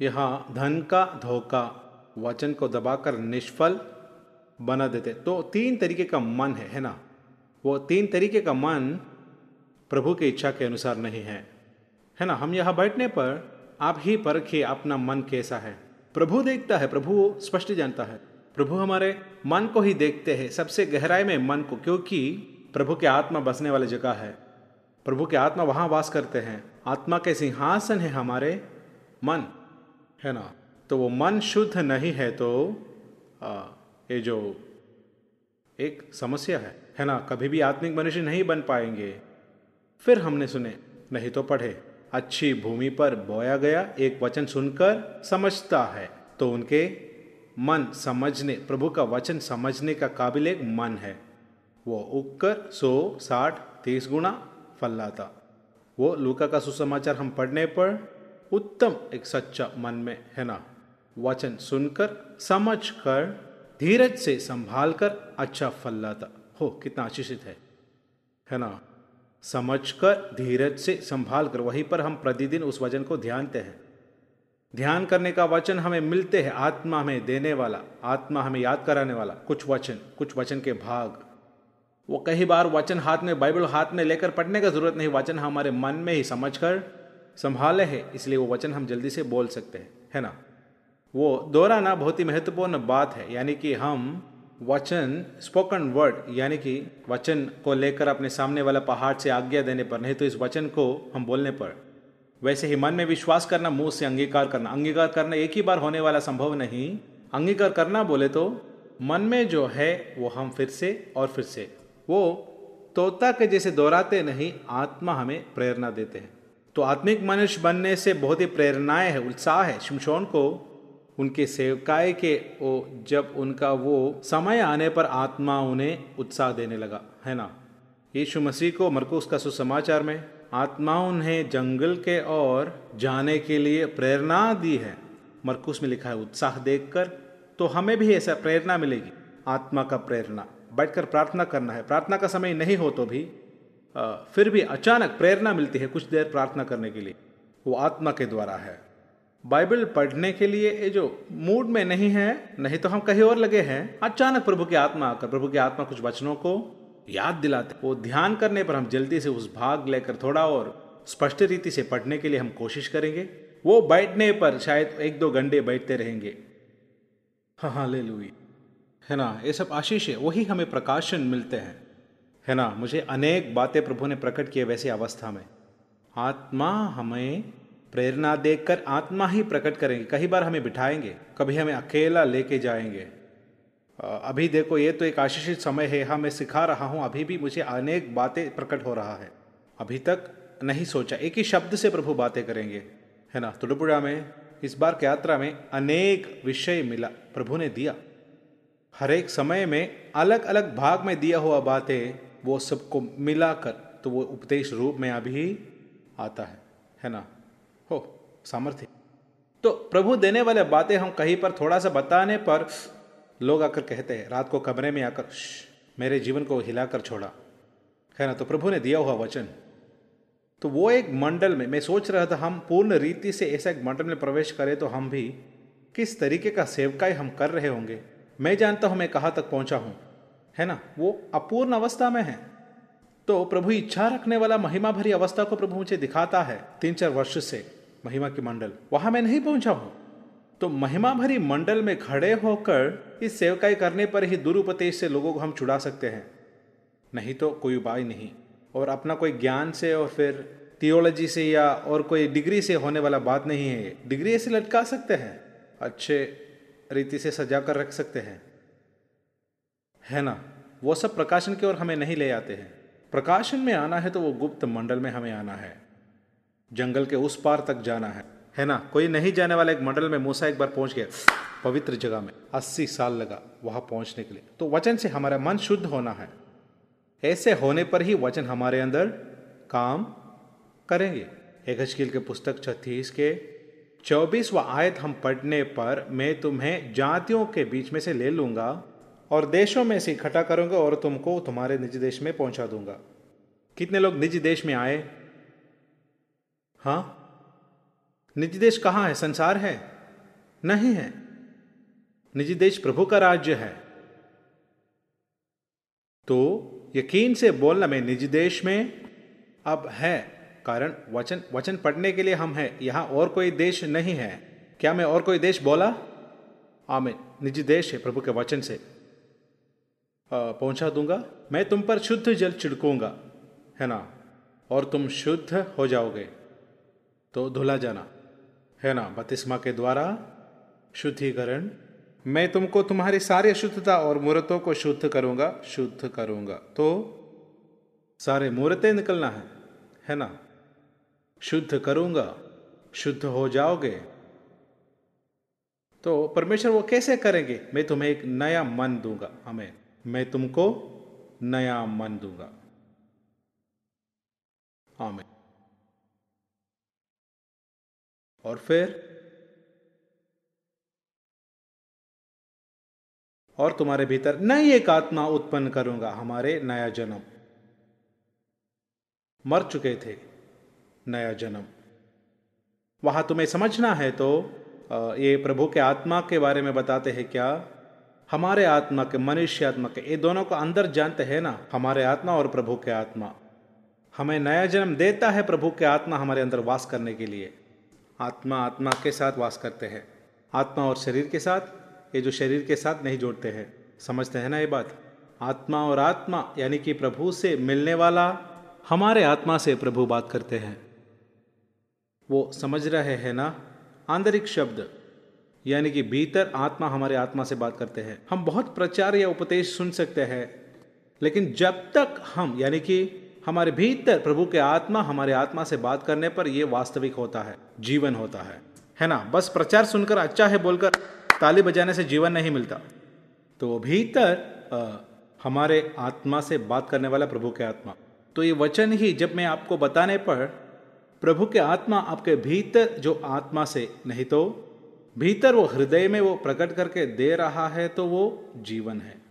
यहाँ धन का धोखा वचन को दबाकर निष्फल बना देते। तो तीन तरीके का मन है है ना? वो तीन तरीके का मन प्रभु की इच्छा के अनुसार नहीं है। है ना? हम यहाँ बैठने पर आप ही परखिए अपना मन कैसा है। प्रभु देखता है, प्रभु स्पष्ट जानता है। प्रभु हमारे मन को ही देखते हैं, सबसे गहराई में मन को, क्योंकि प्रभु के आत्मा बसने वाली जगह है। प्रभु के आत्मा वहाँ वास करते हैं। आत्मा के सिंहासन है हमारे मन, है ना? तो वो मन शुद्ध नहीं है तो आ, ये जो एक समस्या है है ना? कभी भी आत्मिक मनुष्य नहीं बन पाएँगे। फिर हमने सुने नहीं तो पढ़े। अच्छी भूमि पर बोया गया एक वचन सुनकर समझता है। तो उनके मन समझने प्रभु का वचन समझने का काबिल एक मन है। वो उगकर सौ साठ तीस गुना फल लाता वो लूका का सुसमाचार हम पढ़ने पर उत्तम एक सच्चा मन में है ना? वचन सुनकर, समझ कर, धीरज से संभाल कर अच्छा फल लाता। हो, कितना आशीषित है। है ना? समझकर धीरज से संभाल कर, वहीं पर हम प्रतिदिन उस वचन को ध्यानते हैं। ध्यान करने का वचन हमें मिलते हैं, आत्मा हमें देने वाला, आत्मा हमें याद कराने वाला, कुछ वचन कुछ वचन के भाग। वो कई बार वचन हाथ में, बाइबल हाथ में लेकर पढ़ने का ज़रूरत नहीं, वचन हमारे मन में ही समझ कर संभाले है, इसलिए वो वचन हम जल्दी से बोल सकते हैं। है ना? वो दोहराना बहुत ही महत्वपूर्ण बात है, यानी कि हम वचन स्पोकन वर्ड यानी कि वचन को लेकर अपने सामने वाला पहाड़ से आज्ञा देने पर, नहीं तो इस वचन को हम बोलने पर। वैसे ही मन में विश्वास करना, मुँह से अंगीकार करना। अंगीकार करना एक ही बार होने वाला संभव नहीं। अंगीकार करना बोले तो मन में जो है, वो हम फिर से और फिर से। वो तोता के जैसे दोहराते नहीं, आत्मा हमें प्रेरणा देते हैं। तो आत्मिक मनुष्य बनने से बहुत ही प्रेरणाएँ है, उत्साह है। शिमशोन को उनके सेवकाय के ओ जब उनका वो समय आने पर आत्मा उन्हें उत्साह देने लगा है ना? यीशु मसीह को मरकुस का सुसमाचार में आत्मा उन्हें जंगल के और जाने के लिए प्रेरणा दी है। मरकुस में लिखा है उत्साह देखकर तो हमें भी ऐसा प्रेरणा मिलेगी आत्मा का प्रेरणा। बैठकर प्रार्थना करना है। प्रार्थना का समय नहीं हो तो भी आ, फिर भी अचानक प्रेरणा मिलती है कुछ देर प्रार्थना करने के लिए। वो आत्मा के द्वारा है। बाइबल पढ़ने के लिए ये जो मूड में नहीं है, नहीं तो हम कहीं और लगे हैं। अचानक प्रभु की आत्मा आकर, प्रभु की आत्मा कुछ वचनों को याद दिलाते वो ध्यान करने पर हम जल्दी से उस भाग लेकर थोड़ा और स्पष्ट रीति से पढ़ने के लिए हम कोशिश करेंगे। वो बैठने पर शायद एक दो घंटे बैठते रहेंगे। हाँ हाँ ले लुई है ना, ये सब आशीष है, वही हमें प्रकाशन मिलते हैं। है ना, मुझे अनेक बातें प्रभु ने प्रकट किए, वैसी अवस्था में। आत्मा हमें प्रेरणा देखकर आत्मा ही प्रकट करेंगे। कई बार हमें बिठाएँगे, कभी हमें अकेला लेके जाएँगे। अभी देखो, ये तो एक आशीषित समय है। हाँ मैं सिखा रहा हूँ, अभी भी मुझे अनेक बातें प्रकट हो रहा है। अभी तक नहीं सोचा। एक ही शब्द से प्रभु बातें करेंगे, है ना? तुडपुड़ा में, इस बार की यात्रा में अनेक विषय मिला, प्रभु ने दिया। हर एक समय में अलग अलग भाग में दिया हुआ बातें, वो सबको मिलाकर तो वो उपदेश रूप में अभी आता है है ना? हो, सामर्थ्य। तो प्रभु देने वाले बातें हम कहीं पर थोड़ा सा बताने पर लोग आकर कहते हैं, रात को कमरे में आकर मेरे जीवन को हिलाकर छोड़ा। है ना? तो प्रभु ने दिया हुआ वचन। तो वो एक मंडल में, मैं सोच रहा था, हम पूर्ण रीति से ऐसा एक मंडल में प्रवेश करें तो हम भी किस तरीके का सेवकाई हम कर रहे होंगे? मैं जानता हूँ, मैं कहाँ तक पहुँचा हूँ। है ना? वो अपूर्ण अवस्था में है। तो प्रभु इच्छा रखने वाला महिमा भरी अवस्था को प्रभु मुझे दिखाता है। तीन चार वर्ष से महिमा की मंडल, वहाँ मैं नहीं पहुँचा हूँ। तो महिमा भरी मंडल में खड़े होकर इस सेवकाई करने पर ही दुरुपदेश से लोगों को हम छुड़ा सकते हैं। नहीं तो कोई उपाय नहीं। और अपना कोई ज्ञान से और फिर थियोलॉजी से या और कोई डिग्री से होने वाला बात नहीं है। डिग्री ऐसे लटका सकते हैं, अच्छे रीति से सजा कर रख सकते हैं। है ना? वो सब प्रकाशन की ओर हमें नहीं ले आते हैं। प्रकाशन में आना है तो वो गुप्त मंडल में हमें आना है। जंगल के उस पार तक जाना है। है ना? कोई नहीं जाने वाला एक मंडल में मूसा एक बार पहुँच गया। पवित्र जगह में। अस्सी साल लगा वहाँ पहुँचने के लिए। तो वचन से हमारा मन शुद्ध होना है। ऐसे होने पर ही वचन हमारे अंदर काम करेंगे। एक हजकील के पुस्तक छत्तीस के चौबीसवा आयत हम पढ़ने पर मैं तुम्हें जातियों के बीच में से ले लूँगा। और देशों में से इकट्ठा करूँगा और तुमको तुम्हारे निज देश में पहुँचा दूँगा। कितने लोग निज देश में आए? हाँ? निज देश कहाँ है? संसार है? नहीं है। निजी देश प्रभु का राज्य है। तो यकीन से बोलना, मैं निज देश में अब है, कारण वचन वचन पढ़ने के लिए हम हैं। यहाँ और कोई देश नहीं है। क्या मैं और कोई देश बोला? आमिन। निजी देश है प्रभु के वचन से। पहुँचा दूँगा। मैं तुम पर शुद्ध जल छिड़कूँगा, है ना? और तुम शुद्ध हो जाओगे। तो धुला जाना, है ना? बतिस्मा के द्वारा शुद्धिकरण। मैं तुमको तुम्हारी सारी अशुद्धता और मूर्तों को शुद्ध करूँगा शुद्ध करूँगा। तो सारे मूर्तें निकलना है है ना? शुद्ध करूँगा, शुद्ध हो जाओगे। तो परमेश्वर वो कैसे करेंगे? मैं तुम्हें एक नया मन दूँगा। हमें मैं तुमको नया मन दूँगा। आमीन। और फिर? और तुम्हारे भीतर नई एक आत्मा उत्पन्न करूँगा, हमारे नया जन्म। मर चुके थे, नया जन्म। वहाँ तुम्हें समझना है तो ये प्रभु के आत्मा के बारे में बताते हैं क्या? हमारे आत्मा के, मनुष्य आत्मा के, ये दोनों को अंदर जानते हैं ना, हमारे आत्मा और प्रभु के आत्मा। हमें नया जन्म देता है प्रभु के आत्मा हमारे अंदर वास करने के लिए। आत्मा आत्मा के साथ वास करते हैं। आत्मा और शरीर के साथ, ये जो शरीर के साथ नहीं जोड़ते हैं। समझते हैं ना ये बात? आत्मा और आत्मा, यानी कि प्रभु से मिलने वाला, हमारे आत्मा से प्रभु बात करते हैं। वो समझ रहे हैं ना? आंतरिक शब्द। यानी कि भीतर आत्मा हमारे आत्मा से बात करते हैं। हम बहुत प्रचार या उपदेश सुन सकते हैं लेकिन जब तक हम यानी कि हमारे भीतर प्रभु के आत्मा हमारे आत्मा से बात करने पर यह वास्तविक होता है जीवन होता है। है ना? बस प्रचार सुनकर अच्छा है बोलकर ताली बजाने से जीवन नहीं मिलता। तो भीतर आ, हमारे आत्मा से बात करने वाला प्रभु के आत्मा। तो ये वचन ही जब मैं आपको बताने पर प्रभु के आत्मा आपके भीतर जो आत्मा से नहीं तो भीतर वो हृदय में वो प्रकट करके दे रहा है तो वो जीवन है।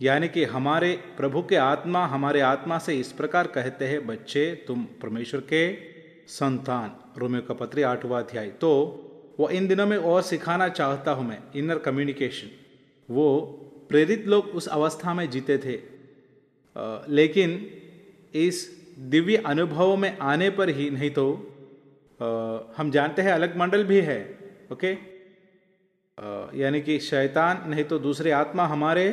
यानी कि हमारे प्रभु के आत्मा, हमारे आत्मा से इस प्रकार कहते हैं, बच्चे, तुम परमेश्वर के संतान। रोमियो का पत्री आठवा अध्याय। तो वो इन दिनों में और सिखाना चाहता हूँ मैं इनर कम्युनिकेशन वो प्रेरित लोग उस अवस्था में जीते थे। लेकिन इस दिव्य अनुभव में आने पर ही नहीं तो हम जानते हैं अलग मंडल भी है, ओके? यानी कि शैतान, नहीं तो दूसरे आत्मा हमारे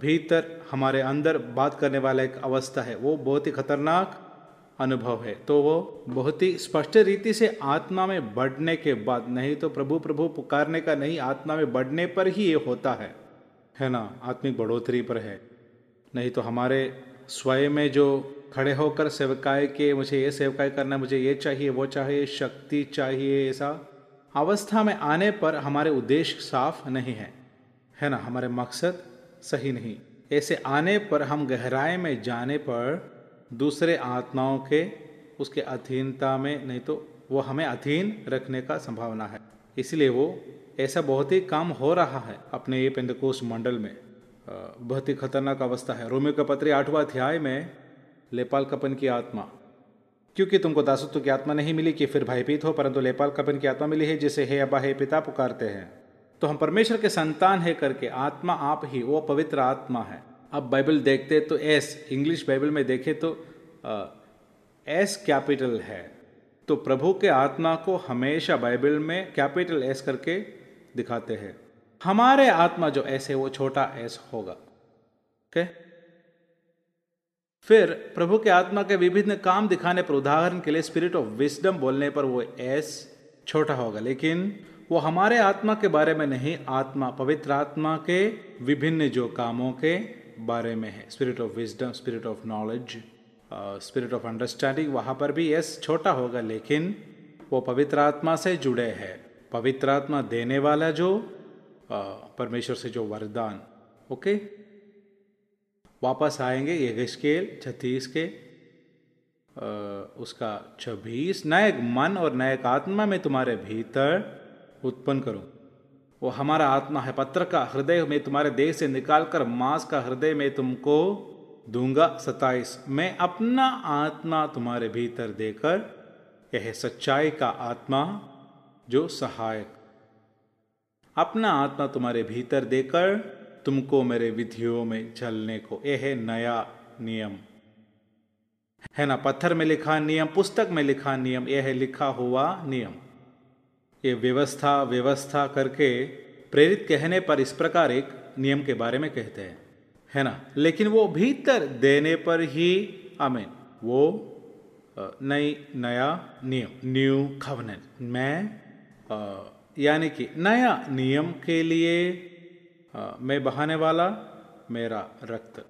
भीतर, हमारे अंदर बात करने वाला एक अवस्था है। वो बहुत ही खतरनाक अनुभव है। तो वो बहुत ही स्पष्ट रीति से आत्मा में बढ़ने के बाद, नहीं तो प्रभु प्रभु पुकारने का नहीं, आत्मा में बढ़ने पर ही ये होता है। है ना? आत्मिक बढ़ोतरी पर है। नहीं तो हमारे स्वयं में जो खड़े होकर सेवकाय के, मुझे ये सेवकाय करना, मुझे ये चाहिए, वो चाहिए, शक्ति चाहिए, ऐसा? अवस्था में आने पर हमारे उद्देश्य साफ़ नहीं है। है ना? हमारे मकसद सही नहीं। ऐसे आने पर, हम गहराई में जाने पर दूसरे आत्माओं के, उसके अधीनता में, नहीं तो वो हमें अधीन रखने का संभावना है। इसलिए वो ऐसा बहुत ही काम हो रहा है अपने ये पेंदकोस मंडल में। बहुत ही खतरनाक अवस्था है। रोमियो का पत्री आठवा अध्याय में लेपाल कपन की आत्मा। क्योंकि तुमको दासत्व की आत्मा नहीं मिली कि फिर भयभीत हो, परंतु लेपाल कपन की आत्मा मिली है, जिसे हे अबा हे पिता पुकारते हैं। तो हम परमेश्वर के संतान है करके आत्मा आप ही, वो पवित्र आत्मा है। अब बाइबल देखते तो एस, इंग्लिश बाइबल में देखे तो एस कैपिटल है। तो प्रभु के आत्मा को हमेशा बाइबल में कैपिटल एस करके दिखाते हैं। हमारे आत्मा जो ऐसे वो छोटा एस होगा। ओके? फिर प्रभु के आत्मा के विभिन्न काम दिखाने पर उदाहरण के लिए स्पिरिट ऑफ़ विस्डम बोलने पर वो एस छोटा होगा। लेकिन वो हमारे आत्मा के बारे में नहीं, आत्मा, पवित्र आत्मा के विभिन्न जो कामों के बारे में है। Spirit of wisdom spirit of knowledge spirit of understanding वहाँ पर भी यस छोटा होगा, लेकिन वो पवित्र आत्मा से जुड़े हैं। पवित्र आत्मा देने वाला जो परमेश्वर से जो वरदान ओके वापस आएँगे, ये स्केल छत्तीस के उसका छब्बीस। नए मन और नए आत्मा में तुम्हारे भीतर उत्पन्न करूँ। वो हमारा आत्मा है, पत्र का हृदय में तुम्हारे देह से निकालकर मांस का हृदय में तुमको दूँगा। सताइस मैं अपना आत्मा तुम्हारे भीतर देकर, यह सच्चाई का आत्मा जो सहायक। अपना आत्मा तुम्हारे भीतर देकर तुमको मेरे विधियों में चलने को। यह है नया नियम। है ना? पत्थर में लिखा नियम, पुस्तक में लिखा नियम, यह है लिखा हुआ नियम। ये व्यवस्था व्यवस्था करके प्रेरित कहने पर इस प्रकार एक नियम के बारे में कहते हैं। है ना? लेकिन वो भीतर देने पर ही, आमीन, वो नई, नया नियम, न्यू खवनेंट मैं यानी कि नया नियम के लिए आ, मैं बहाने वाला मेरा रक्त।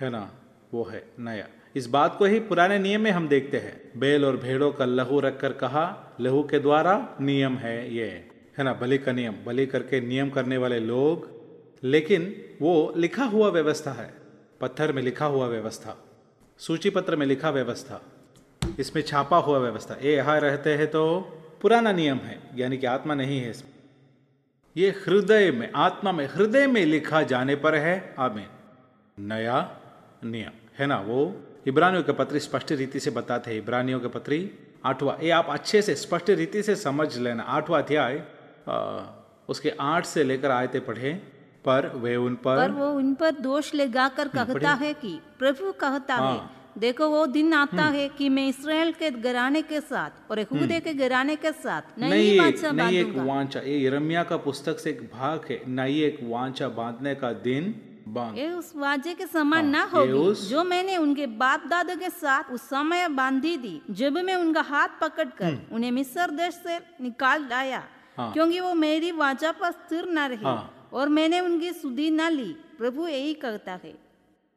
है ना? वो है नया। इस बात को ही पुराने नियम में हम देखते हैं। बैल और भेड़ों का लहू रखकर कहा लहू के द्वारा नियम है ये। है ना? बलि का नियम। बलि करके नियम करने वाले लोग लेकिन वो लिखा हुआ व्यवस्था है। पत्थर में लिखा हुआ व्यवस्था। सूची पत्र में लिखा व्यवस्था। इसमें छापा हुआ व्यवस्था। ये यहाँ रहते हैं तो पुराना नियम है। यानी कि आत्मा नहीं है इसमें। ये हृदय में आत्मा में हृदय में लिखा जाने पर है। आमीन। नया नियम। है ना वो? इब्रानियों के पत्री स्पष्ट रीति से बताते हैं। इब्रानियों के पत्री आठवां। ये आप अच्छे से स्पष्ट रीति से समझ लेना। आठवां अध्याय उसके आठ से लेकर आयते पढ़े। पर वे उन पर पर वो उन पर दोष लगाकर कहता है कि प्रभु कहता हाँ, है। देखो वो दिन आता हम्म। है कि मैं इसराइल के घराने के साथ और यहूदे हम्म। के घराने के साथ नई वाचा नई एक वांछा ये यिर्मयाह का पुस्तक से एक भाग है नई एक वांछा बांधने का दिन ये उस वाजे के समान हाँ, ना होगी। जो मैंने उनके बाप दादा के साथ उस समय बांधी दी जब मैं उनका हाथ पकड़कर हम्म। उन्हें मिस्र देश से निकाल लाया हाँ, क्योंकि वो मेरी वाचा पर स्थिर न रहे हाँ, और मैंने उनकी सुधी न ली। प्रभु यही कहता है।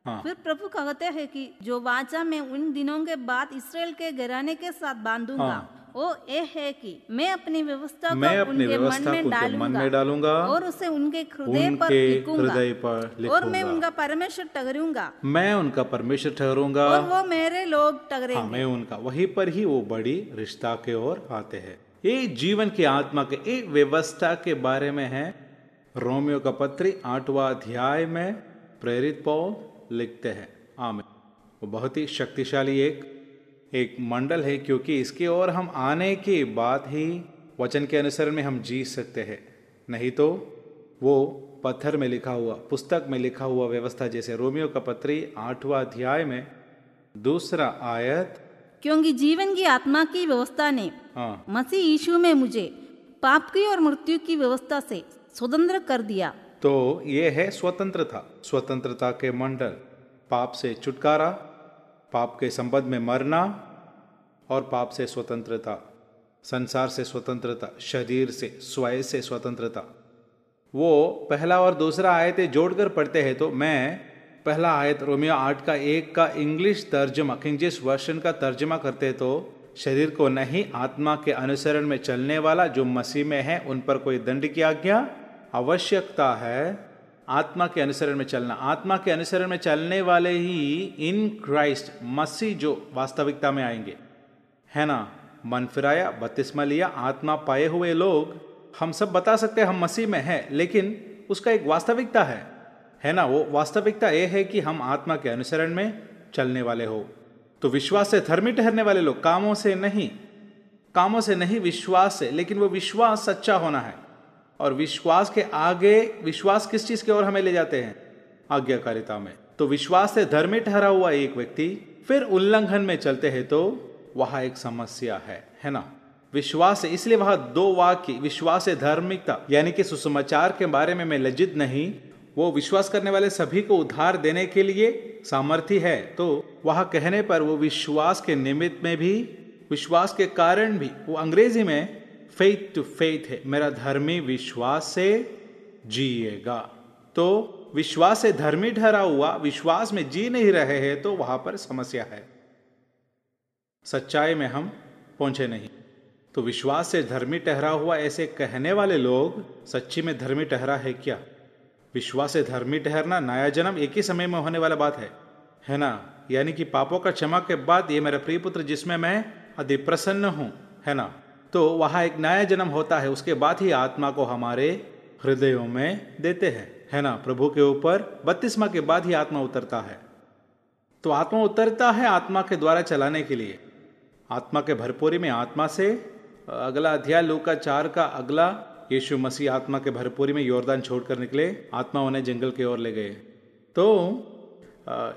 हाँ। फिर प्रभु कहते हैं कि जो वाचा में उन दिनों के बाद इसराइल के घराने के साथ बांधूँगा हाँ। वो ये है कि मैं अपनी व्यवस्था मैं को अपनी उनके मन में डालूँगा, मन में डालूँगा और उसे उनके हृदय पर हृदय पर और मैं उनका परमेश्वर ठहरूँगा मैं उनका परमेश्वर ठहरूँगा और वो मेरे लोग ठहरेंगे हाँ, मैं उनका वहीं पर ही वो बड़ी रिश्ता के ओर आते हैं। ये जीवन की आत्मा के ये व्यवस्था के बारे में है। रोमियो का पत्री आठवा अध्याय में प्रेरित पौल लिखते हैं। आमिर वो बहुत ही शक्तिशाली एक एक मंडल है क्योंकि इसके ओर हम आने के बाद ही वचन के अनुसार में हम जी सकते हैं। नहीं तो वो पत्थर में लिखा हुआ पुस्तक में लिखा हुआ व्यवस्था जैसे रोमियो का पत्री आठवां अध्याय में दूसरा आयत। क्योंकि जीवन की आत्मा की व्यवस्था ने हाँ। मसीह यीशु में मुझे पाप की और मृत्यु की व्यवस्था से स्वतंत्र कर दिया। तो ये है स्वतंत्रता। स्वतंत्रता के मंडल, पाप से छुटकारा, पाप के संबंध में मरना और पाप से स्वतंत्रता। संसार से स्वतंत्रता, शरीर से, स्वय से स्वतंत्रता। वो पहला और दूसरा आयतें जोड़कर पढ़ते हैं तो मैं पहला आयत रोमियो आठ का एक का इंग्लिश तर्जमा किंगजिस वर्षन का तर्जमा करते तो शरीर को नहीं, आत्मा के अनुसरण में चलने वाला जो मसीह में है, उन पर कोई दंड की आज्ञा आवश्यकता है आत्मा के अनुसरण में चलना। आत्मा के अनुसरण में चलने वाले ही इन क्राइस्ट मसीह जो वास्तविकता में आएँगे। है ना? मन फिराया बत्तीसमा लिया, आत्मा पाए हुए लोग, हम सब बता सकते हैं हम मसीह में हैं, लेकिन उसका एक वास्तविकता है। है ना? वो वास्तविकता ये है कि हम आत्मा के अनुसरण में चलने वाले हो। तो विश्वास से धर्मी ठहरने वाले लोग, कामों से नहीं, कामों से नहीं विश्वास से, लेकिन वो विश्वास सच्चा होना है। और विश्वास के आगे, विश्वास किस चीज़ की ओर हमें ले जाते हैं? आज्ञाकारिता में। तो विश्वास से धर्मी ठहरा हुआ एक व्यक्ति फिर उल्लंघन में चलते हैं तो वहाँ एक समस्या है है ना? विश्वास, इसलिए वहाँ दो वाक्य, विश्वास है धार्मिकता, यानी कि सुसमाचार के बारे में मैं लज्जित नहीं, वो विश्वास करने वाले सभी को उधार देने के लिए सामर्थ्य है तो वह कहने पर वो विश्वास के निमित्त में भी, विश्वास के कारण भी, वो अंग्रेज़ी में फेथ टू फेथ है, मेरा धर्मी विश्वास से जिएगा। तो विश्वास से धर्मी ठहरा हुआ, विश्वास में जी नहीं रहे हैं तो वहाँ पर समस्या है। सच्चाई में हम पहुँचे नहीं। तो विश्वास से धर्मी ठहरा हुआ, ऐसे कहने वाले लोग, सच्ची में धर्मी ठहरा है क्या? विश्वास से धर्मी ठहरना नया जन्म एक ही समय में होने वाला बात है। है ना? यानी कि पापों का क्षमा के बाद ये मेरा प्रिय पुत्र जिसमें मैं अति प्रसन्न हूँ, है ना? तो वहाँ एक नया जन्म होता है, उसके बाद ही आत्मा को हमारे हृदयों में देते हैं। है ना? प्रभु के ऊपर बत्तीसवा के बाद ही आत्मा उतरता है। तो आत्मा उतरता है आत्मा के द्वारा चलाने के लिए। आत्मा के भरपूरी में आत्मा से, अगला अध्याय लू का चार का अगला, यीशु मसीह आत्मा के भरपूरी में योरदान छोड़कर निकले, आत्मा उन्हें जंगल की ओर ले गए। तो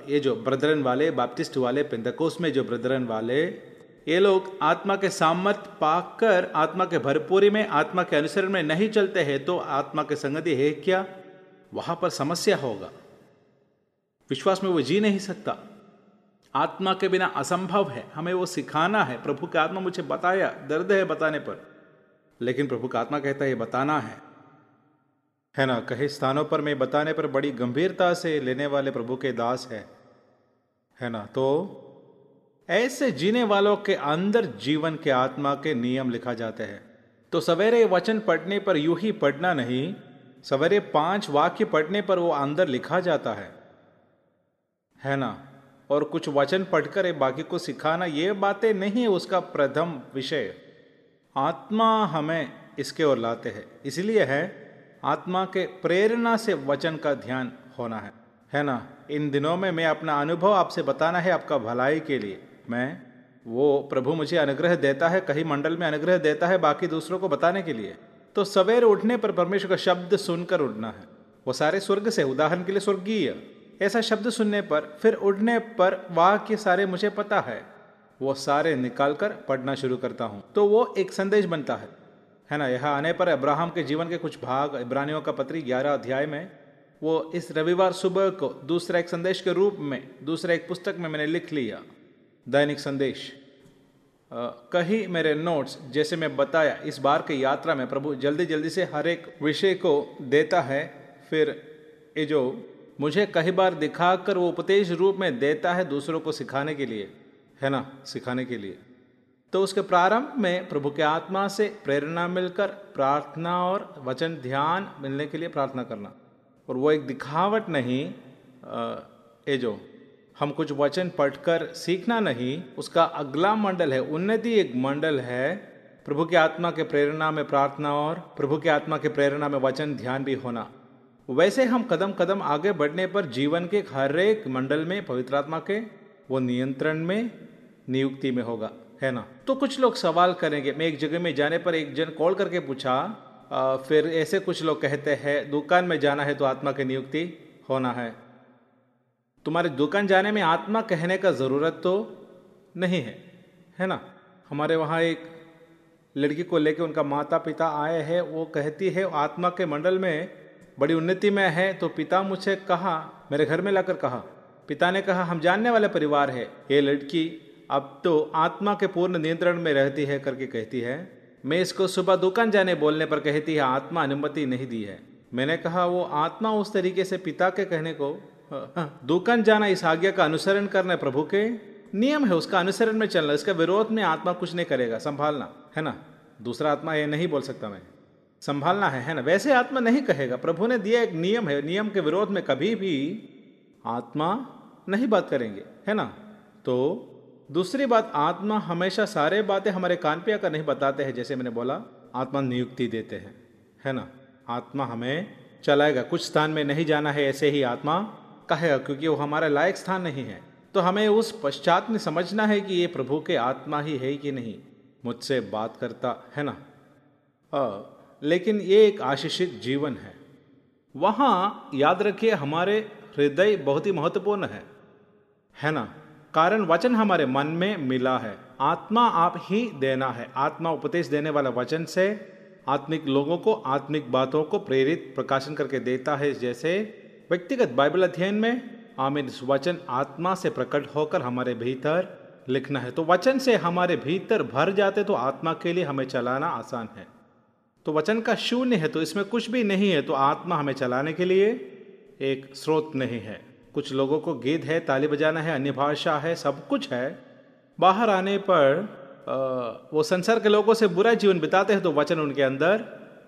ये जो ब्रदरन वाले बाप्टिस्ट वाले, पेंदकोस में जो ब्रदरन वाले ये लोग आत्मा के सामर्थ पाकर आत्मा के भरपूरी में, आत्मा के अनुसरण में नहीं चलते हैं तो आत्मा के संगति है क्या? वहाँ पर समस्या होगा। विश्वास में वो जी नहीं सकता। आत्मा के बिना असंभव है। हमें वो सिखाना है। प्रभु का आत्मा मुझे बताया। दर्द है बताने पर। लेकिन प्रभु का आत्मा कहता है, ये बताना है। है ना? कई स्थानों पर मैं बताने पर बड़ी गंभीरता से लेने वाले प्रभु के दास है। है ना? तो ऐसे जीने वालों के अंदर जीवन के आत्मा के नियम लिखा जाते हैं। तो सवेरे वचन पढ़ने पर यूँ ही पढ़ना नहीं, सवेरे पाँच वाक्य पढ़ने पर वो अंदर लिखा जाता है। है ना? और कुछ वचन पढ़कर बाकी को सिखाना ये बातें नहीं, उसका प्रथम विषय। आत्मा हमें इसके ओर लाते हैं। इसलिए है, आत्मा के प्रेरणा से वचन का ध्यान होना है। है ना? इन दिनों में मैं अपना अनुभव आपसे बताना है आपका भलाई के लिए। मैं, वो प्रभु मुझे अनुग्रह देता है, कहीं मंडल में अनुग्रह देता है बाकी दूसरों को बताने के लिए। तो सवेर उठने पर परमेश्वर का शब्द सुनकर उठना है। वो सारे स्वर्ग से, उदाहरण के लिए स्वर्गीय। ऐसा शब्द सुनने पर, फिर उठने पर वाह के सारे मुझे पता है। वो सारे निकाल कर पढ़ना शुरू करता हूँ। तो वो एक संदेश बनता है। है ना? यहाँ आने पर अब्राहम के जीवन के कुछ भाग, इब्रानियों का पत्री ग्यारह अध्याय में, वो इस रविवार सुबह को दूसरा एक संदेश के रूप में, दूसरा एक पुस्तक में मैंने लिख लिया। दैनिक संदेश। कहीं मेरे नोट्स जैसे मैं बताया, इस बार की यात्रा में प्रभु जल्दी जल्दी से हर एक विषय को देता है, फिर ये जो मुझे कई बार दिखाकर वो उपदेश रूप में देता है दूसरों को सिखाने के लिए, है ना? सिखाने के लिए। तो उसके प्रारंभ में प्रभु के आत्मा से प्रेरणा मिलकर प्रार्थना और वचन ध्यान मिलने के लिए प्रार्थना करना। और वो एक दिखावट नहीं ये जो हम कुछ वचन पढ़कर सीखना नहीं, उसका अगला मंडल है, उन्नति एक मंडल है। प्रभु की आत्मा के प्रेरणा में प्रार्थना और प्रभु की आत्मा के प्रेरणा में वचन ध्यान भी होना। वैसे हम कदम कदम आगे बढ़ने पर जीवन के हर एक मंडल में, पवित्र आत्मा के, वो नियंत्रण में, नियुक्ति में होगा, है ना? तो कुछ लोग सवाल करेंगे, मैं एक जगह में जाने पर एक जन कॉल करके पूछा फिर ऐसे कुछ लोग कहते हैं, दुकान में जाना है तो आत्मा की नियुक्ति होना है। तुम्हारे दुकान जाने में आत्मा कहने का ज़रूरत तो नहीं है है ना? हमारे वहाँ एक लड़की को लेके उनका माता पिता आए हैं, वो कहती है, आत्मा के मंडल में बड़ी उन्नति में है। तो पिता मुझे कहा, मेरे घर में लाकर कहा, पिता ने कहा, हम जानने वाले परिवार है। ये लड़की अब तो आत्मा के पूर्ण नियंत्रण में रहती है, करके कहती है। मैं इसको सुबह दुकान जाने बोलने पर कहती है, आत्मा अनुमति नहीं दी है। मैंने कहा, वो आत्मा उस तरीके से पिता के कहने को दुकान जाना इस आज्ञा का अनुसरण करना है प्रभु के नियम है उसका अनुसरण में चलना, इसका विरोध में आत्मा कुछ नहीं करेगा, संभालना, है ना? दूसरा आत्मा ये नहीं बोल सकता मैं। संभालना है है ना? वैसे आत्मा नहीं कहेगा, प्रभु ने दिया एक नियम है, नियम के विरोध में कभी भी आत्मा नहीं बात करेंगे, है ना? तो दूसरी बात, आत्मा हमेशा सारे बातें हमारे कान पे आकर नहीं बताते हैं, जैसे मैंने बोला, आत्मा नियुक्ति देते हैं, है ना? आत्मा हमें चलाएगा, कुछ स्थान में नहीं जाना है, ऐसे ही आत्मा कहेगा क्योंकि वो हमारा लायक स्थान नहीं है। तो हमें उस पश्चात में समझना है कि ये प्रभु के आत्मा ही है कि नहीं। मुझसे बात करता है ना? आ, लेकिन ये एक आशीषित जीवन है। वहाँ याद रखिए हमारे हृदय बहुत ही महत्वपूर्ण है। है ना? कारण वचन हमारे मन में मिला है। आत्मा आप ही देना है। आत्मा उपदेश देने वाला वचन से आत्मिक लोगों को आत्मिक बातों को प्रेरित प्रकाशन करके देता है जैसे व्यक्तिगत बाइबल अध्ययन में आमिर वचन आत्मा से प्रकट होकर हमारे भीतर लिखना है। तो वचन से हमारे भीतर भर जाते तो आत्मा के लिए हमें चलाना आसान है। तो वचन का शून्य है तो इसमें कुछ भी नहीं है तो आत्मा हमें चलाने के लिए एक स्रोत नहीं है। कुछ लोगों को गीत है ताली बजाना है अन्य भाषा है सब कुछ है। बाहर आने पर आ, वो संसार के लोगों से बुरा जीवन बिताते हैं तो वचन उनके अंदर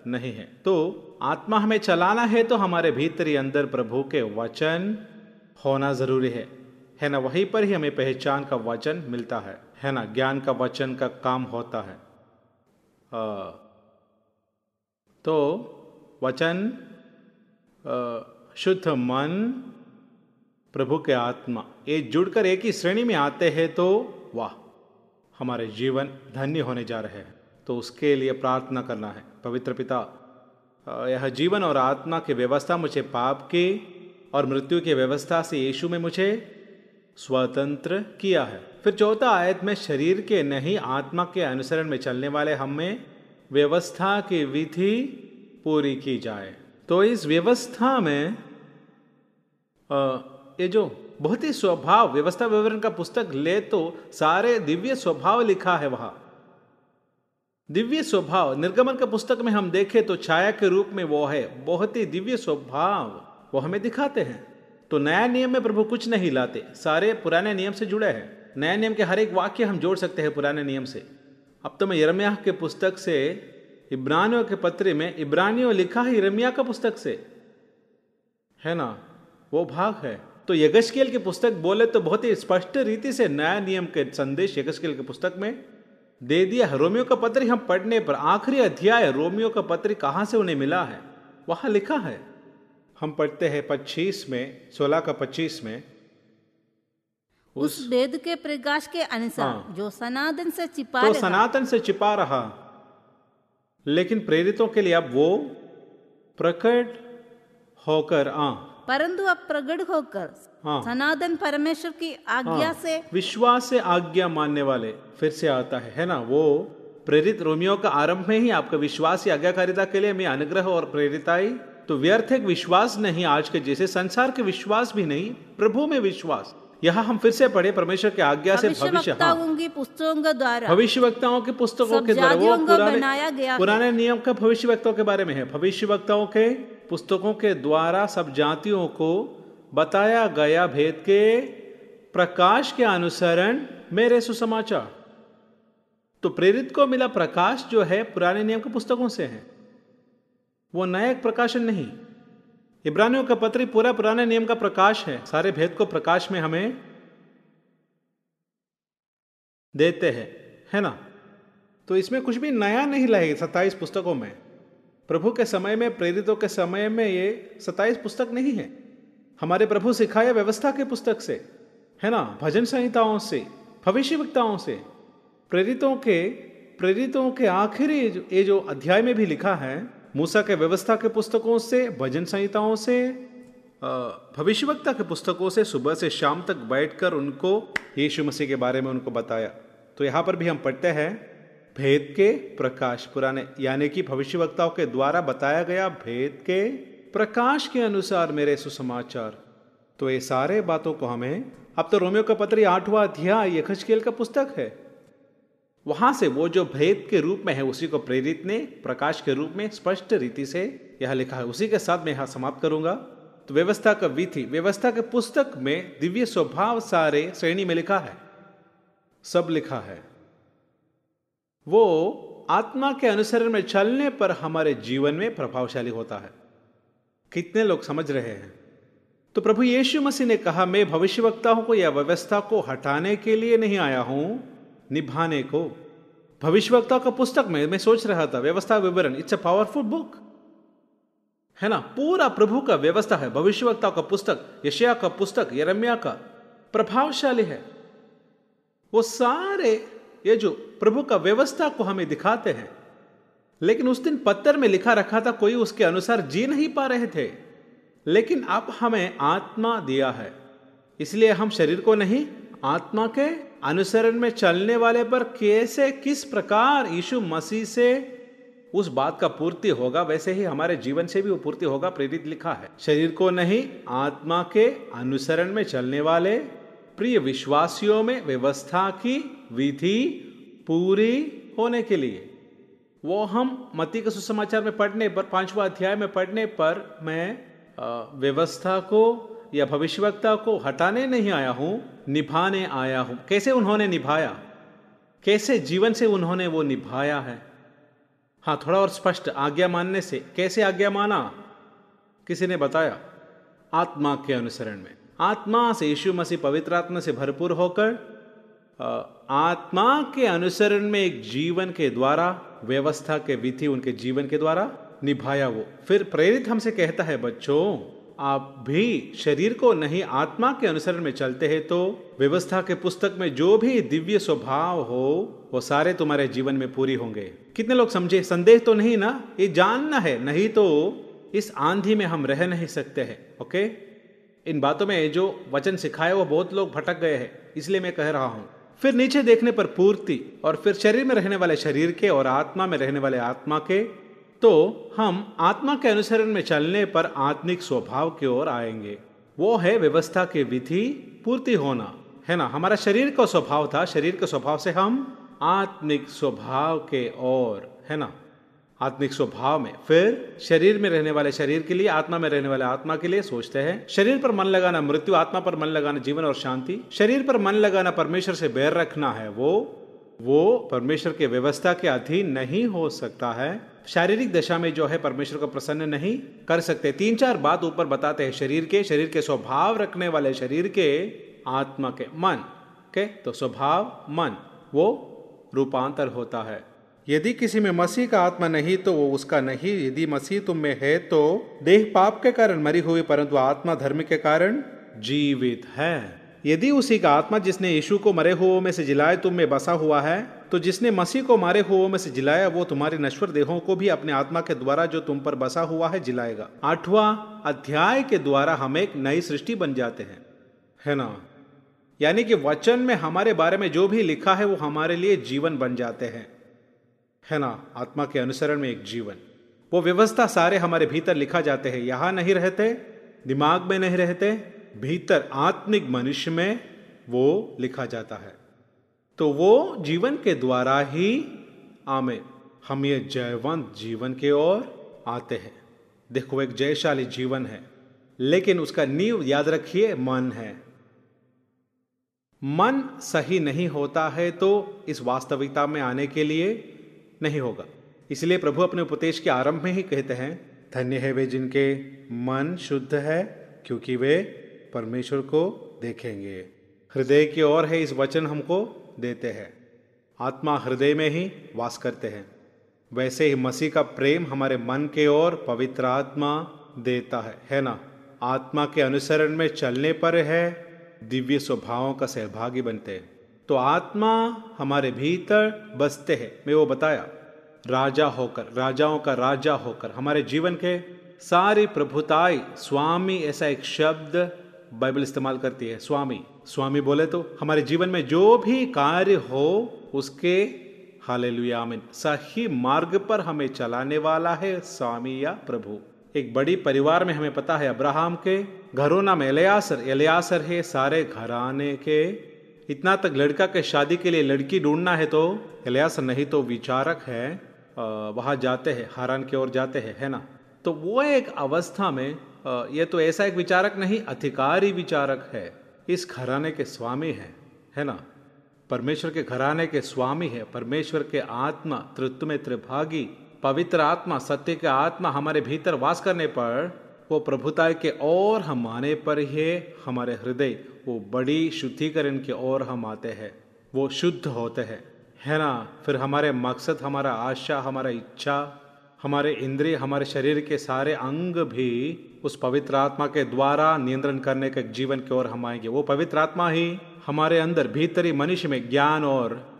नहीं है। तो आत्मा हमें चलाना है तो हमारे भीतरी अंदर प्रभु के वचन होना ज़रूरी है। है ना? वहीं पर ही हमें पहचान का वचन मिलता है। है ना? ज्ञान का वचन का काम होता है। आ, तो वचन आ, शुद्ध मन प्रभु के आत्मा ये जुड़कर एक ही श्रेणी में आते हैं तो वाह हमारे जीवन धन्य होने जा रहे हैं। तो उसके लिए प्रार्थना करना है। पवित्र पिता यह जीवन और आत्मा की व्यवस्था मुझे पाप की और मृत्यु की व्यवस्था से यीशु में मुझे स्वतंत्र किया है। फिर चौथा आयत में, शरीर के नहीं, आत्मा के अनुसरण में चलने वाले हमें व्यवस्था की विधि पूरी की जाए। तो इस व्यवस्था में ये जो बहुत ही स्वभाव, व्यवस्था विवरण का पुस्तक ले तो सारे दिव्य स्वभाव लिखा है वहाँ। दिव्य स्वभाव। निर्गमन का पुस्तक में हम देखें तो छाया के रूप में वो है, बहुत ही दिव्य स्वभाव। वो हमें दिखाते हैं। तो नया नियम में प्रभु कुछ नहीं लाते, सारे पुराने नियम से जुड़े हैं। नया नियम के हर एक वाक्य हम जोड़ सकते हैं पुराने नियम से। अब तो मैं यरम्याह के पुस्तक से, इब्रानियों के पत्र में, इब्रानियों लिखा है इरमिया का पुस्तक से। है ना? वो भाग है। तो यगस्केल की पुस्तक बोले तो बहुत ही स्पष्ट रीति से नया नियम के संदेश यगस्केल की पुस्तक में दे दिया है। रोमियो का पत्र हम पढ़ने पर आखिरी अध्याय रोमियो का पत्र कहाँ से उन्हें मिला है? वहाँ लिखा है। हम पढ़ते हैं पच्चीस में सोलह का पच्चीस में। उस, वेद के प्रकाश के अनुसार हाँ, जो सनातन से छिपा तो सनातन से छिपा रहा। लेकिन प्रेरितों के लिए अब वो प्रकट होकर आ परंतु अब प्रगट होकर हाँ, सनातन परमेश्वर की आज्ञा हाँ, से विश्वास से आज्ञा मानने वाले फिर से आता है है ना? वो प्रेरित रोमियो का आरंभ में ही आपका विश्वास या आज्ञाकारिता के लिए मैं अनुग्रह और प्रेरिताई तो व्यर्थ एक विश्वास नहीं आज के जैसे संसार के विश्वास भी नहीं प्रभु में विश्वास। यहाँ हम फिर से पढ़े परमेश्वर की आज्ञा से भविष्य की पुस्तकों द्वारा। भविष्य वक्ताओं के पुस्तकों के द्वारा वो पुराने पुराने नियम का भविष्य वक्ताओं के बारे में है। भविष्य वक्ताओं के पुस्तकों के द्वारा सब जातियों को बताया गया भेद के प्रकाश के अनुसरण मेरे सुसमाचार। तो प्रेरित को मिला प्रकाश जो है पुराने नियम के पुस्तकों से है। वो नया प्रकाशन नहीं। इब्रानियों का पत्र पूरा पुराने नियम का प्रकाश है। सारे भेद को प्रकाश में हमें देते हैं, है ना? तो इसमें कुछ भी नया नहीं लगेगा सत्ताईस पुस्तकों में। प्रभु के समय में, प्रेरितों के समय में ये सत्ताईस पुस्तक नहीं है। हमारे प्रभु सिखाया व्यवस्था के पुस्तक से, है ना? भजन संहिताओं से, भविष्यवक्ताओं से, प्रेरितों के प्रेरितों के आखिरी ये जो अध्याय में भी लिखा है, मूसा के व्यवस्था के पुस्तकों से, भजन संहिताओं से भविष्यवक्ता के पुस्तकों से, सुबह से शाम तक बैठकर उनको, यीशु मसीह के बारे में उनको बताया। तो यहाँ पर भी हम पढ़ते हैं, भेद के प्रकाश, पुराने, यानी कि भविष्यवक्ताओं के द्वारा बताया गया भेद के प्रकाश के अनुसार मेरे सुसमाचार। तो ये सारे बातों को हमें अब तो रोमियो का पत्र आठवां अध्याय, यखजकेल का पुस्तक है। वहाँ से वो जो भेद के रूप में है, उसी को प्रेरित ने प्रकाश के रूप में स्पष्ट रीति से यह लिखा है। उसी के साथ मैं यहाँ समाप्त करूँगा। तो व्यवस्था का विधि, व्यवस्था के पुस्तक में दिव्य स्वभाव सारे श्रेणी में लिखा है। सब लिखा है। वो आत्मा के अनुसरण में चलने पर हमारे जीवन में प्रभावशाली होता है। कितने लोग समझ रहे हैं? तो प्रभु यीशु मसीह ने कहा, मैं भविष्यवक्ताओं को या व्यवस्था को हटाने के लिए नहीं आया हूँ, निभाने को। भविष्यवक्ता का पुस्तक में मैं सोच रहा था, व्यवस्था विवरण इट्स अ पावरफुल बुक है ना? पूरा प्रभु का व्यवस्था है, भविष्यवक्ता का पुस्तक यशया का पुस्तक यरम्या का प्रभावशाली है। वो सारे, ये जो प्रभु का व्यवस्था को हमें दिखाते हैं लेकिन उस दिन पत्थर में लिखा रखा था, कोई उसके अनुसार जी नहीं पा रहे थे। लेकिन अब हमें आत्मा दिया है। इसलिए हम शरीर को नहीं, आत्मा के अनुसरण में चलने वाले पर कैसे, किस प्रकार यीशु मसीह से उस बात का पूर्ति होगा, वैसे ही हमारे जीवन से भी वो पूर्ति होगा, प्रेरित लिखा है। शरीर को नहीं, आत्मा के अनुसरण में चलने वाले प्रिय विश्वासियों में व्यवस्था की विधि पूरी होने के लिए। वो हम मती के सुसमाचार में पढ़ने पर, पांचवा अध्याय में पढ़ने पर मैं व्यवस्था को या भविष्यवक्ता को हटाने नहीं आया हूँ, निभाने आया हूँ। कैसे उन्होंने निभाया? कैसे जीवन से उन्होंने वो निभाया है? हाँ थोड़ा और स्पष्ट आज्ञा मानने से। कैसे आज्ञा माना? किसी ने बताया? आत्मा के अनुसरण में। आत्मा से यीशु मसीह पवित्र आत्मा से भरपूर होकर आत्मा के अनुसरण में एक जीवन के द्वारा व्यवस्था के विधि उनके जीवन के द्वारा निभाया वो। फिर प्रेरित हमसे कहता है, बच्चों, आप भी शरीर को नहीं, आत्मा के अनुसरण में चलते हैं तो व्यवस्था के पुस्तक में जो भी दिव्य स्वभाव हो, वो सारे तुम्हारे जीवन में पूरी होंगे। कितने लोग समझे? संदेह तो नहीं ना? ये जानना है। नहीं तो इस आंधी में हम रह नहीं सकते हैं, ओके? इन बातों में जो वचन सिखाए वो बहुत लोग भटक गए हैं। इसलिए मैं कह रहा हूँ फिर नीचे देखने पर पूर्ति और फिर शरीर में रहने वाले शरीर के और आत्मा में रहने वाले आत्मा के तो हम आत्मा के अनुसरण में चलने पर आत्मिक स्वभाव की ओर आएँगे। वो है व्यवस्था की विधि, पूर्ति होना, है ना? हमारा शरीर का स्वभाव था, शरीर के स्वभाव से हम आत्मिक स्वभाव के ओर है ना? आत्मिक स्वभाव में। फिर शरीर में रहने वाले शरीर के लिए, आत्मा में रहने वाले आत्मा के लिए सोचते हैं, शरीर पर मन लगाना मृत्यु, आत्मा पर मन लगाना जीवन और शांति, शरीर पर मन लगाना परमेश्वर से बैर रखना है, वो वो परमेश्वर के व्यवस्था के अधीन नहीं हो सकता है। शारीरिक दशा में जो है, परमेश्वर को प्रसन्न नहीं कर सकते। तीन चार बात ऊपर बताते हैं शरीर के। शरीर के स्वभाव रखने वाले शरीर के, आत्मा के मन के तो स्वभाव, मन, वो रूपांतर होता है। यदि किसी में मसीह का आत्मा नहीं तो वो उसका नहीं। यदि मसीह तुम में है तो देह पाप के कारण मरी हुई, परंतु आत्मा धर्म के कारण जीवित है। यदि उसी का आत्मा जिसने यीशु को मरे हुओं में से जिलाए, तुम में बसा हुआ है तो जिसने मसीह को मारे हुओं में से जिलाया, वो तुम्हारे नश्वर देहों को भी अपने आत्मा के द्वारा जो तुम पर बसा हुआ है, जिलाएगा। आठवां अध्याय के द्वारा हम एक नई सृष्टि बन जाते हैं। है ना? यानी कि वचन में हमारे बारे में जो भी लिखा है, वो हमारे लिए जीवन बन जाते हैं। है ना? आत्मा के अनुसरण में एक जीवन। वो व्यवस्था सारे हमारे भीतर लिखा जाते हैं। यहाँ नहीं रहते, दिमाग में नहीं रहते, भीतर आत्मिक मनुष्य में वो लिखा जाता है। तो वो जीवन के द्वारा ही आमे हम ये जयवंत जीवन के ओर आते हैं। देखो, एक जयशाली जीवन है, लेकिन उसका नींव याद रखिए, मन है। मन सही नहीं होता है तो इस वास्तविकता में आने के लिए नहीं होगा। इसलिए प्रभु अपने उपदेश के आरंभ में ही कहते हैं, धन्य है वे जिनके मन शुद्ध है, क्योंकि वे परमेश्वर को देखेंगे। हृदय की ओर है इस वचन हमको देते हैं। आत्मा हृदय में ही वास करते हैं। वैसे ही मसीह का प्रेम हमारे मन के ओर पवित्र आत्मा देता है है ना? आत्मा के अनुसरण में चलने पर है, दिव्य स्वभावों का सहभागी बनते हैं। तो आत्मा हमारे भीतर बसते हैं। मैं वो बताया, राजा होकर, राजाओं का राजा होकर, हमारे जीवन के सारी प्रभुताई, स्वामी ऐसा एक शब्द बाइबल इस्तेमाल करती है, स्वामी। स्वामी बोले तो हमारे जीवन में जो भी कार्य हो, उसके हाले आमिन। सही मार्ग पर हमें चलाने वाला है स्वामी या प्रभु। एक बड़ी परिवार में हमें पता है, अब्राहम के घरों नाम एलियासर। एलियासर है सारे घराने के इतना तक लड़का के शादी के लिए लड़की ढूंढना है तो एलियासर नहीं तो विचारक है वहाँ जाते हैं, हारान की ओर जाते हैं, है ना? तो वो एक अवस्था में ये तो ऐसा एक विचारक नहीं, अधिकारी विचारक है। इस घराने के स्वामी है है ना? परमेश्वर के घराने के स्वामी है, परमेश्वर के आत्मा तृत्व में त्रिभागी, पवित्र आत्मा, सत्य के आत्मा हमारे भीतर वास करने पर, वो प्रभुता के और हम आने पर ही हमारे हृदय वो बड़ी शुद्धिकरण की ओर हम आते हैं। वो शुद्ध होते हैं। है ना? फिर हमारे मकसद, हमारा आशा, हमारा इच्छा, हमारे इंद्रिय, हमारे शरीर के सारे अंग भी उस पवित्र आत्मा के द्वारा नियंत्रण करने के जीवन की ओर हम आएँगे। वो पवित्र आत्मा ही हमारे अंदर भीतरी मनुष्य में ज्ञान और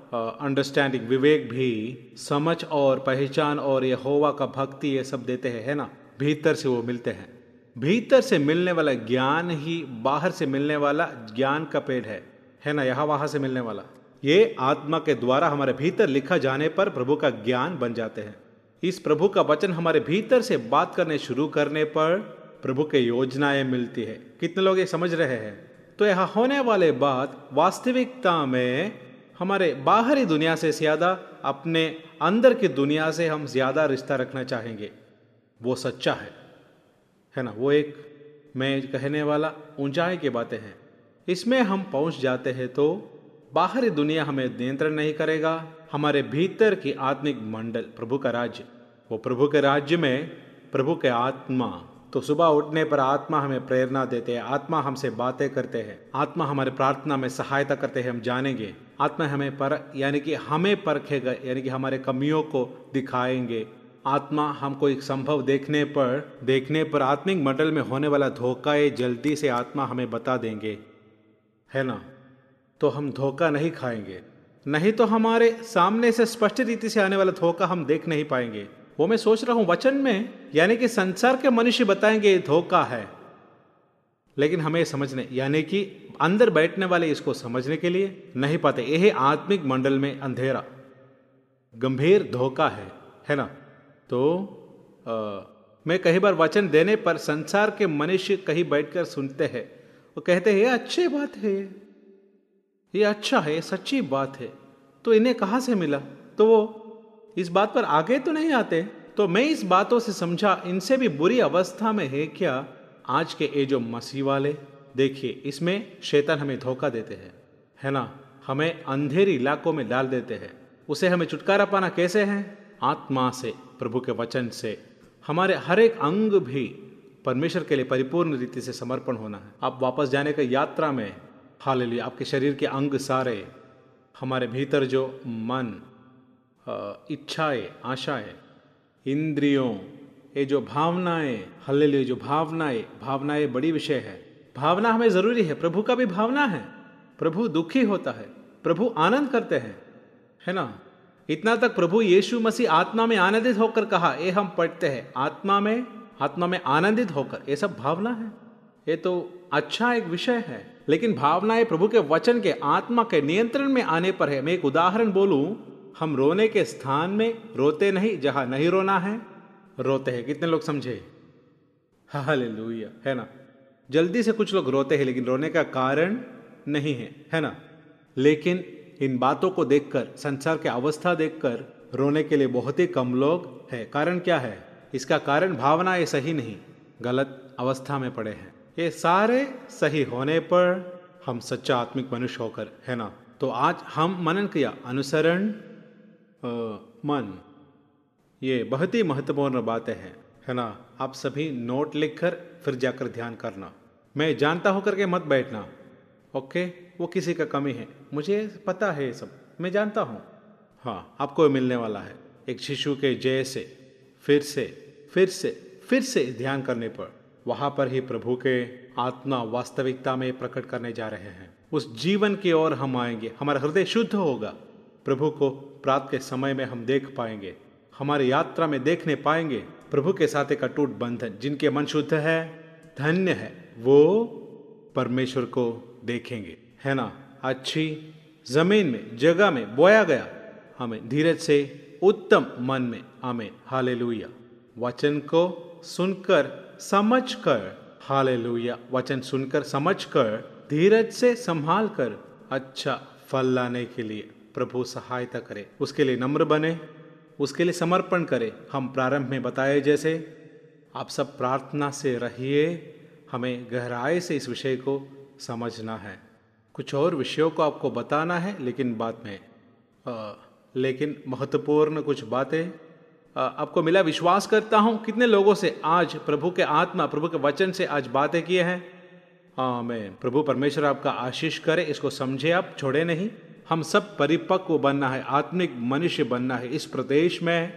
अंडरस्टैंडिंग विवेक भी, समझ और पहचान और ये होवा का भक्ति ये सब देते हैं, है ना? भीतर से वो मिलते हैं। भीतर से मिलने वाला ज्ञान ही बाहर से मिलने वाला ज्ञान का पेड़ है। है ना? यहाँ वहाँ से मिलने वाला। ये आत्मा के द्वारा हमारे भीतर लिखा जाने पर प्रभु का ज्ञान बन जाते हैं। इस प्रभु का वचन हमारे भीतर से बात करने शुरू करने पर प्रभु के योजनाएँ मिलती है। कितने लोग ये समझ रहे हैं? तो यह होने वाले बात वास्तविकता में हमारे बाहरी दुनिया से ज़्यादा, अपने अंदर की दुनिया से हम ज़्यादा रिश्ता रखना चाहेंगे। वो सच्चा है। है ना? वो एक मैं कहने वाला ऊंचाई की बातें हैं। इसमें हम पहुँच जाते हैं तो बाहरी दुनिया हमें नियंत्रण नहीं करेगा। हमारे भीतर की आत्मिक मंडल प्रभु का राज्य। वो प्रभु के राज्य में प्रभु के आत्मा। तो सुबह उठने पर आत्मा हमें प्रेरणा देते हैं। आत्मा हमसे बातें करते हैं। आत्मा हमारे प्रार्थना में सहायता करते हैं, हम जानेंगे। आत्मा हमें पर, यानी कि हमें परखेगा, यानी कि हमारे कमियों को दिखाएँगे। आत्मा हमको एक संभव देखने पर देखने पर आत्मिक मंडल में होने वाला धोखा ये जल्दी से आत्मा हमें बता देंगे। है ना? तो हम धोखा नहीं खाएँगे। नहीं तो हमारे सामने से स्पष्ट रीति से आने वाला धोखा हम देख नहीं पाएँगे। वो मैं सोच रहा हूँ वचन में, यानी कि संसार के मनुष्य बताएँगे धोखा है। लेकिन हमें समझने, यानी कि अंदर बैठने वाले इसको समझने के लिए नहीं पाते। यह आत्मिक मंडल में अंधेरा, गंभीर धोखा है। है ना? तो आ, मैं कई बार वचन देने पर संसार के मनुष्य कहीं बैठकर सुनते हैं। वो कहते हैं अच्छी बात है। ये अच्छा है सच्ची बात है। तो इन्हें कहाँ से मिला? तो वो इस बात पर आगे तो नहीं आते। तो मैं इस बातों से समझा इनसे भी बुरी अवस्था में है क्या? आज के ये जो मसीह वाले देखिए इसमें शैतान हमें धोखा देते हैं है ना? हमें अंधेरी इलाकों में डाल देते हैं। उसे हमें छुटकारा पाना कैसे है? आत्मा से। प्रभु के वचन से, हमारे हर एक अंग भी परमेश्वर के लिए परिपूर्ण रीति से समर्पण होना है। आप वापस जाने का यात्रा में हाल आपके शरीर के अंग सारे, हमारे भीतर जो मन इच्छाएँ, आशाएँ, इंद्रियों, ये जो भावनाएँ हल्ले जो भावनाएँ भावनाएँ बड़ी विषय है। भावना हमें ज़रूरी है, प्रभु का भी भावना है। प्रभु दुखी होता है, प्रभु आनंद करते हैं, है ना? इतना तक प्रभु यीशु मसीह आत्मा में आनंदित होकर कहा ये हम पढ़ते हैं। आत्मा में आत्मा में आनंदित होकर। ये सब भावना है। ये तो अच्छा एक विषय है। लेकिन भावनाएँ प्रभु के वचन के, आत्मा के नियंत्रण में आने पर है। मैं एक उदाहरण बोलूँ। हम रोने के स्थान में रोते नहीं, जहाँ नहीं रोना है, रोते हैं। कितने लोग समझे? हालेलुया। है ना? जल्दी से कुछ लोग रोते हैं, लेकिन रोने का कारण नहीं है। है ना? लेकिन इन बातों को देखकर, संसार की अवस्था देखकर रोने के लिए बहुत ही कम लोग है। कारण क्या है? इसका कारण भावना ये सही नहीं, गलत अवस्था में पड़े हैं। ये सारे सही होने पर हम सच्चा आत्मिक मनुष्य होकर, है ना? तो आज हम मनन किया, अनुसरण मन। ये बहुत ही महत्वपूर्ण बातें हैं, है ना? आप सभी नोट लिखकर फिर जाकर ध्यान करना। मैं जानता होकर के मत बैठना, ओके? वो किसी का कमी है। मुझे पता है ये सब। मैं जानता हूँ। हाँ आपको मिलने वाला है। एक शिशु के जय से, फिर से फिर से फिर से ध्यान करने पर। वहाँ पर ही प्रभु के आत्मा वास्तविकता में प्रकट करने जा रहे हैं। उस जीवन की ओर हम आएँगे। हमारा हृदय शुद्ध होगा। प्रभु को प्रात के समय में हम देख पाएँगे। हमारी यात्रा में देखने पाएँगे। प्रभु के साथ एक अटूट बंधन, जिनके मन शुद्ध है, धन्य है, वो परमेश्वर को देखेंगे। है ना? अच्छी ज़मीन में, जगह में बोया गया। हमें धीरज से उत्तम मन में हमें हाले वचन को सुनकर समझ कर हाले वचन सुनकर समझ कर धीरज से संभाल कर अच्छा फल लाने के लिए प्रभु सहायता करे। उसके लिए नम्र बने, उसके लिए समर्पण करें। हम प्रारंभ में बताए जैसे, आप सब प्रार्थना से रहिए। हमें गहराई से इस विषय को समझना है। कुछ और विषयों को आपको बताना है लेकिन बाद में आ, लेकिन महत्वपूर्ण कुछ बातें। आपको मिला विश्वास करता हूँ कितने लोगों से आज प्रभु के आत्मा प्रभु के वचन से आज बातें किए हैं। मैं प्रभु परमेश्वर आपका आशीष करे इसको समझे आप छोड़े नहीं। हम सब परिपक्व बनना है आत्मिक मनुष्य बनना है। इस प्रदेश में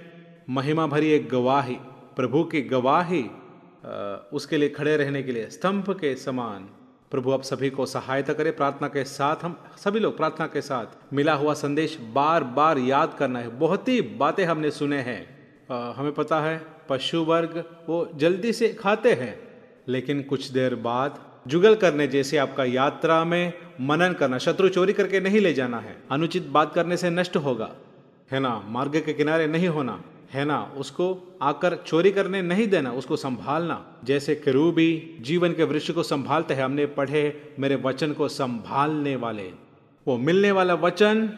महिमा भरी एक गवाही प्रभु की गवाही उसके लिए खड़े रहने के लिए स्तंभ के समान। प्रभु आप सभी को सहायता करे, प्रार्थना के साथ हम सभी लोग प्रार्थना के साथ मिला हुआ संदेश बार बार याद करना है। बहुत ही बातें हमने सुने हैं। हमें पता है, पशु वर्ग वो जल्दी से खाते हैं, लेकिन कुछ देर बाद जुगल करने जैसे आपका यात्रा में मनन करना, शत्रु चोरी करके नहीं ले जाना है। अनुचित बात करने से नष्ट होगा। है ना? मार्ग के किनारे नहीं होना। है ना? उसको आकर चोरी करने नहीं देना, उसको संभालना। जैसे करूबी जीवन के वृक्ष को संभालते हैं, हमने पढ़े मेरे वचन को संभालने वाले। वो मिलने वाला वचन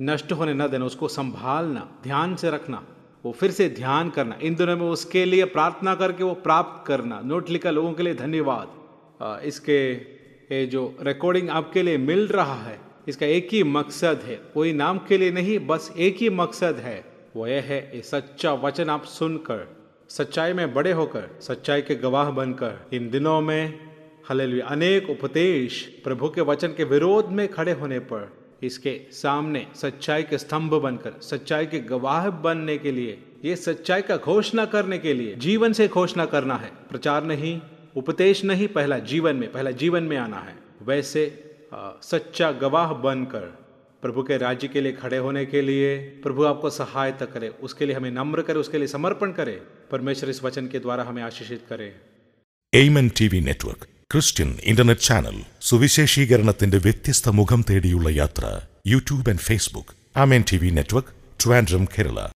नष्ट होने न देना, उसको संभालना, ध्यान से रखना, वो फिर से ध्यान करना। इन दिनों में उसके लिए प्रार्थना करके वो प्राप्त करना। नोट लिखा, लोगों के लिए धन्यवाद। इसके, ये जो रिकॉर्डिंग आपके लिए मिल रहा है, इसका एक ही मकसद है। कोई नाम के लिए नहीं, बस एक ही मकसद है। वो यह है ये सच्चा वचन आप सुनकर सच्चाई में बड़े होकर सच्चाई के गवाह बनकर। इन दिनों में हले अनेक उपदेश प्रभु के वचन के विरोध में खड़े होने पर इसके सामने सच्चाई के स्तंभ बनकर सच्चाई के गवाह बनने के लिए ये सच्चाई का घोषणा करने के लिए जीवन से घोषणा करना है। प्रचार नहीं उपदेश नहीं पहला जीवन में पहला जीवन में आना है। वैसे आ, सच्चा गवाह बनकर प्रभु के राज्य के लिए खड़े होने के लिए प्रभु आपको सहायता करे, उसके लिए हमें नम्र करे, उसके लिए समर्पण करे। परमेश्वर इस वचन के द्वारा हमें आशीषित करे। M N TV network Christian internet channel सुविशेषीकरण व्यत्यस्त मुखम तेड़ यात्रा YouTube and Facebook MN TV network Trivandrum Kerala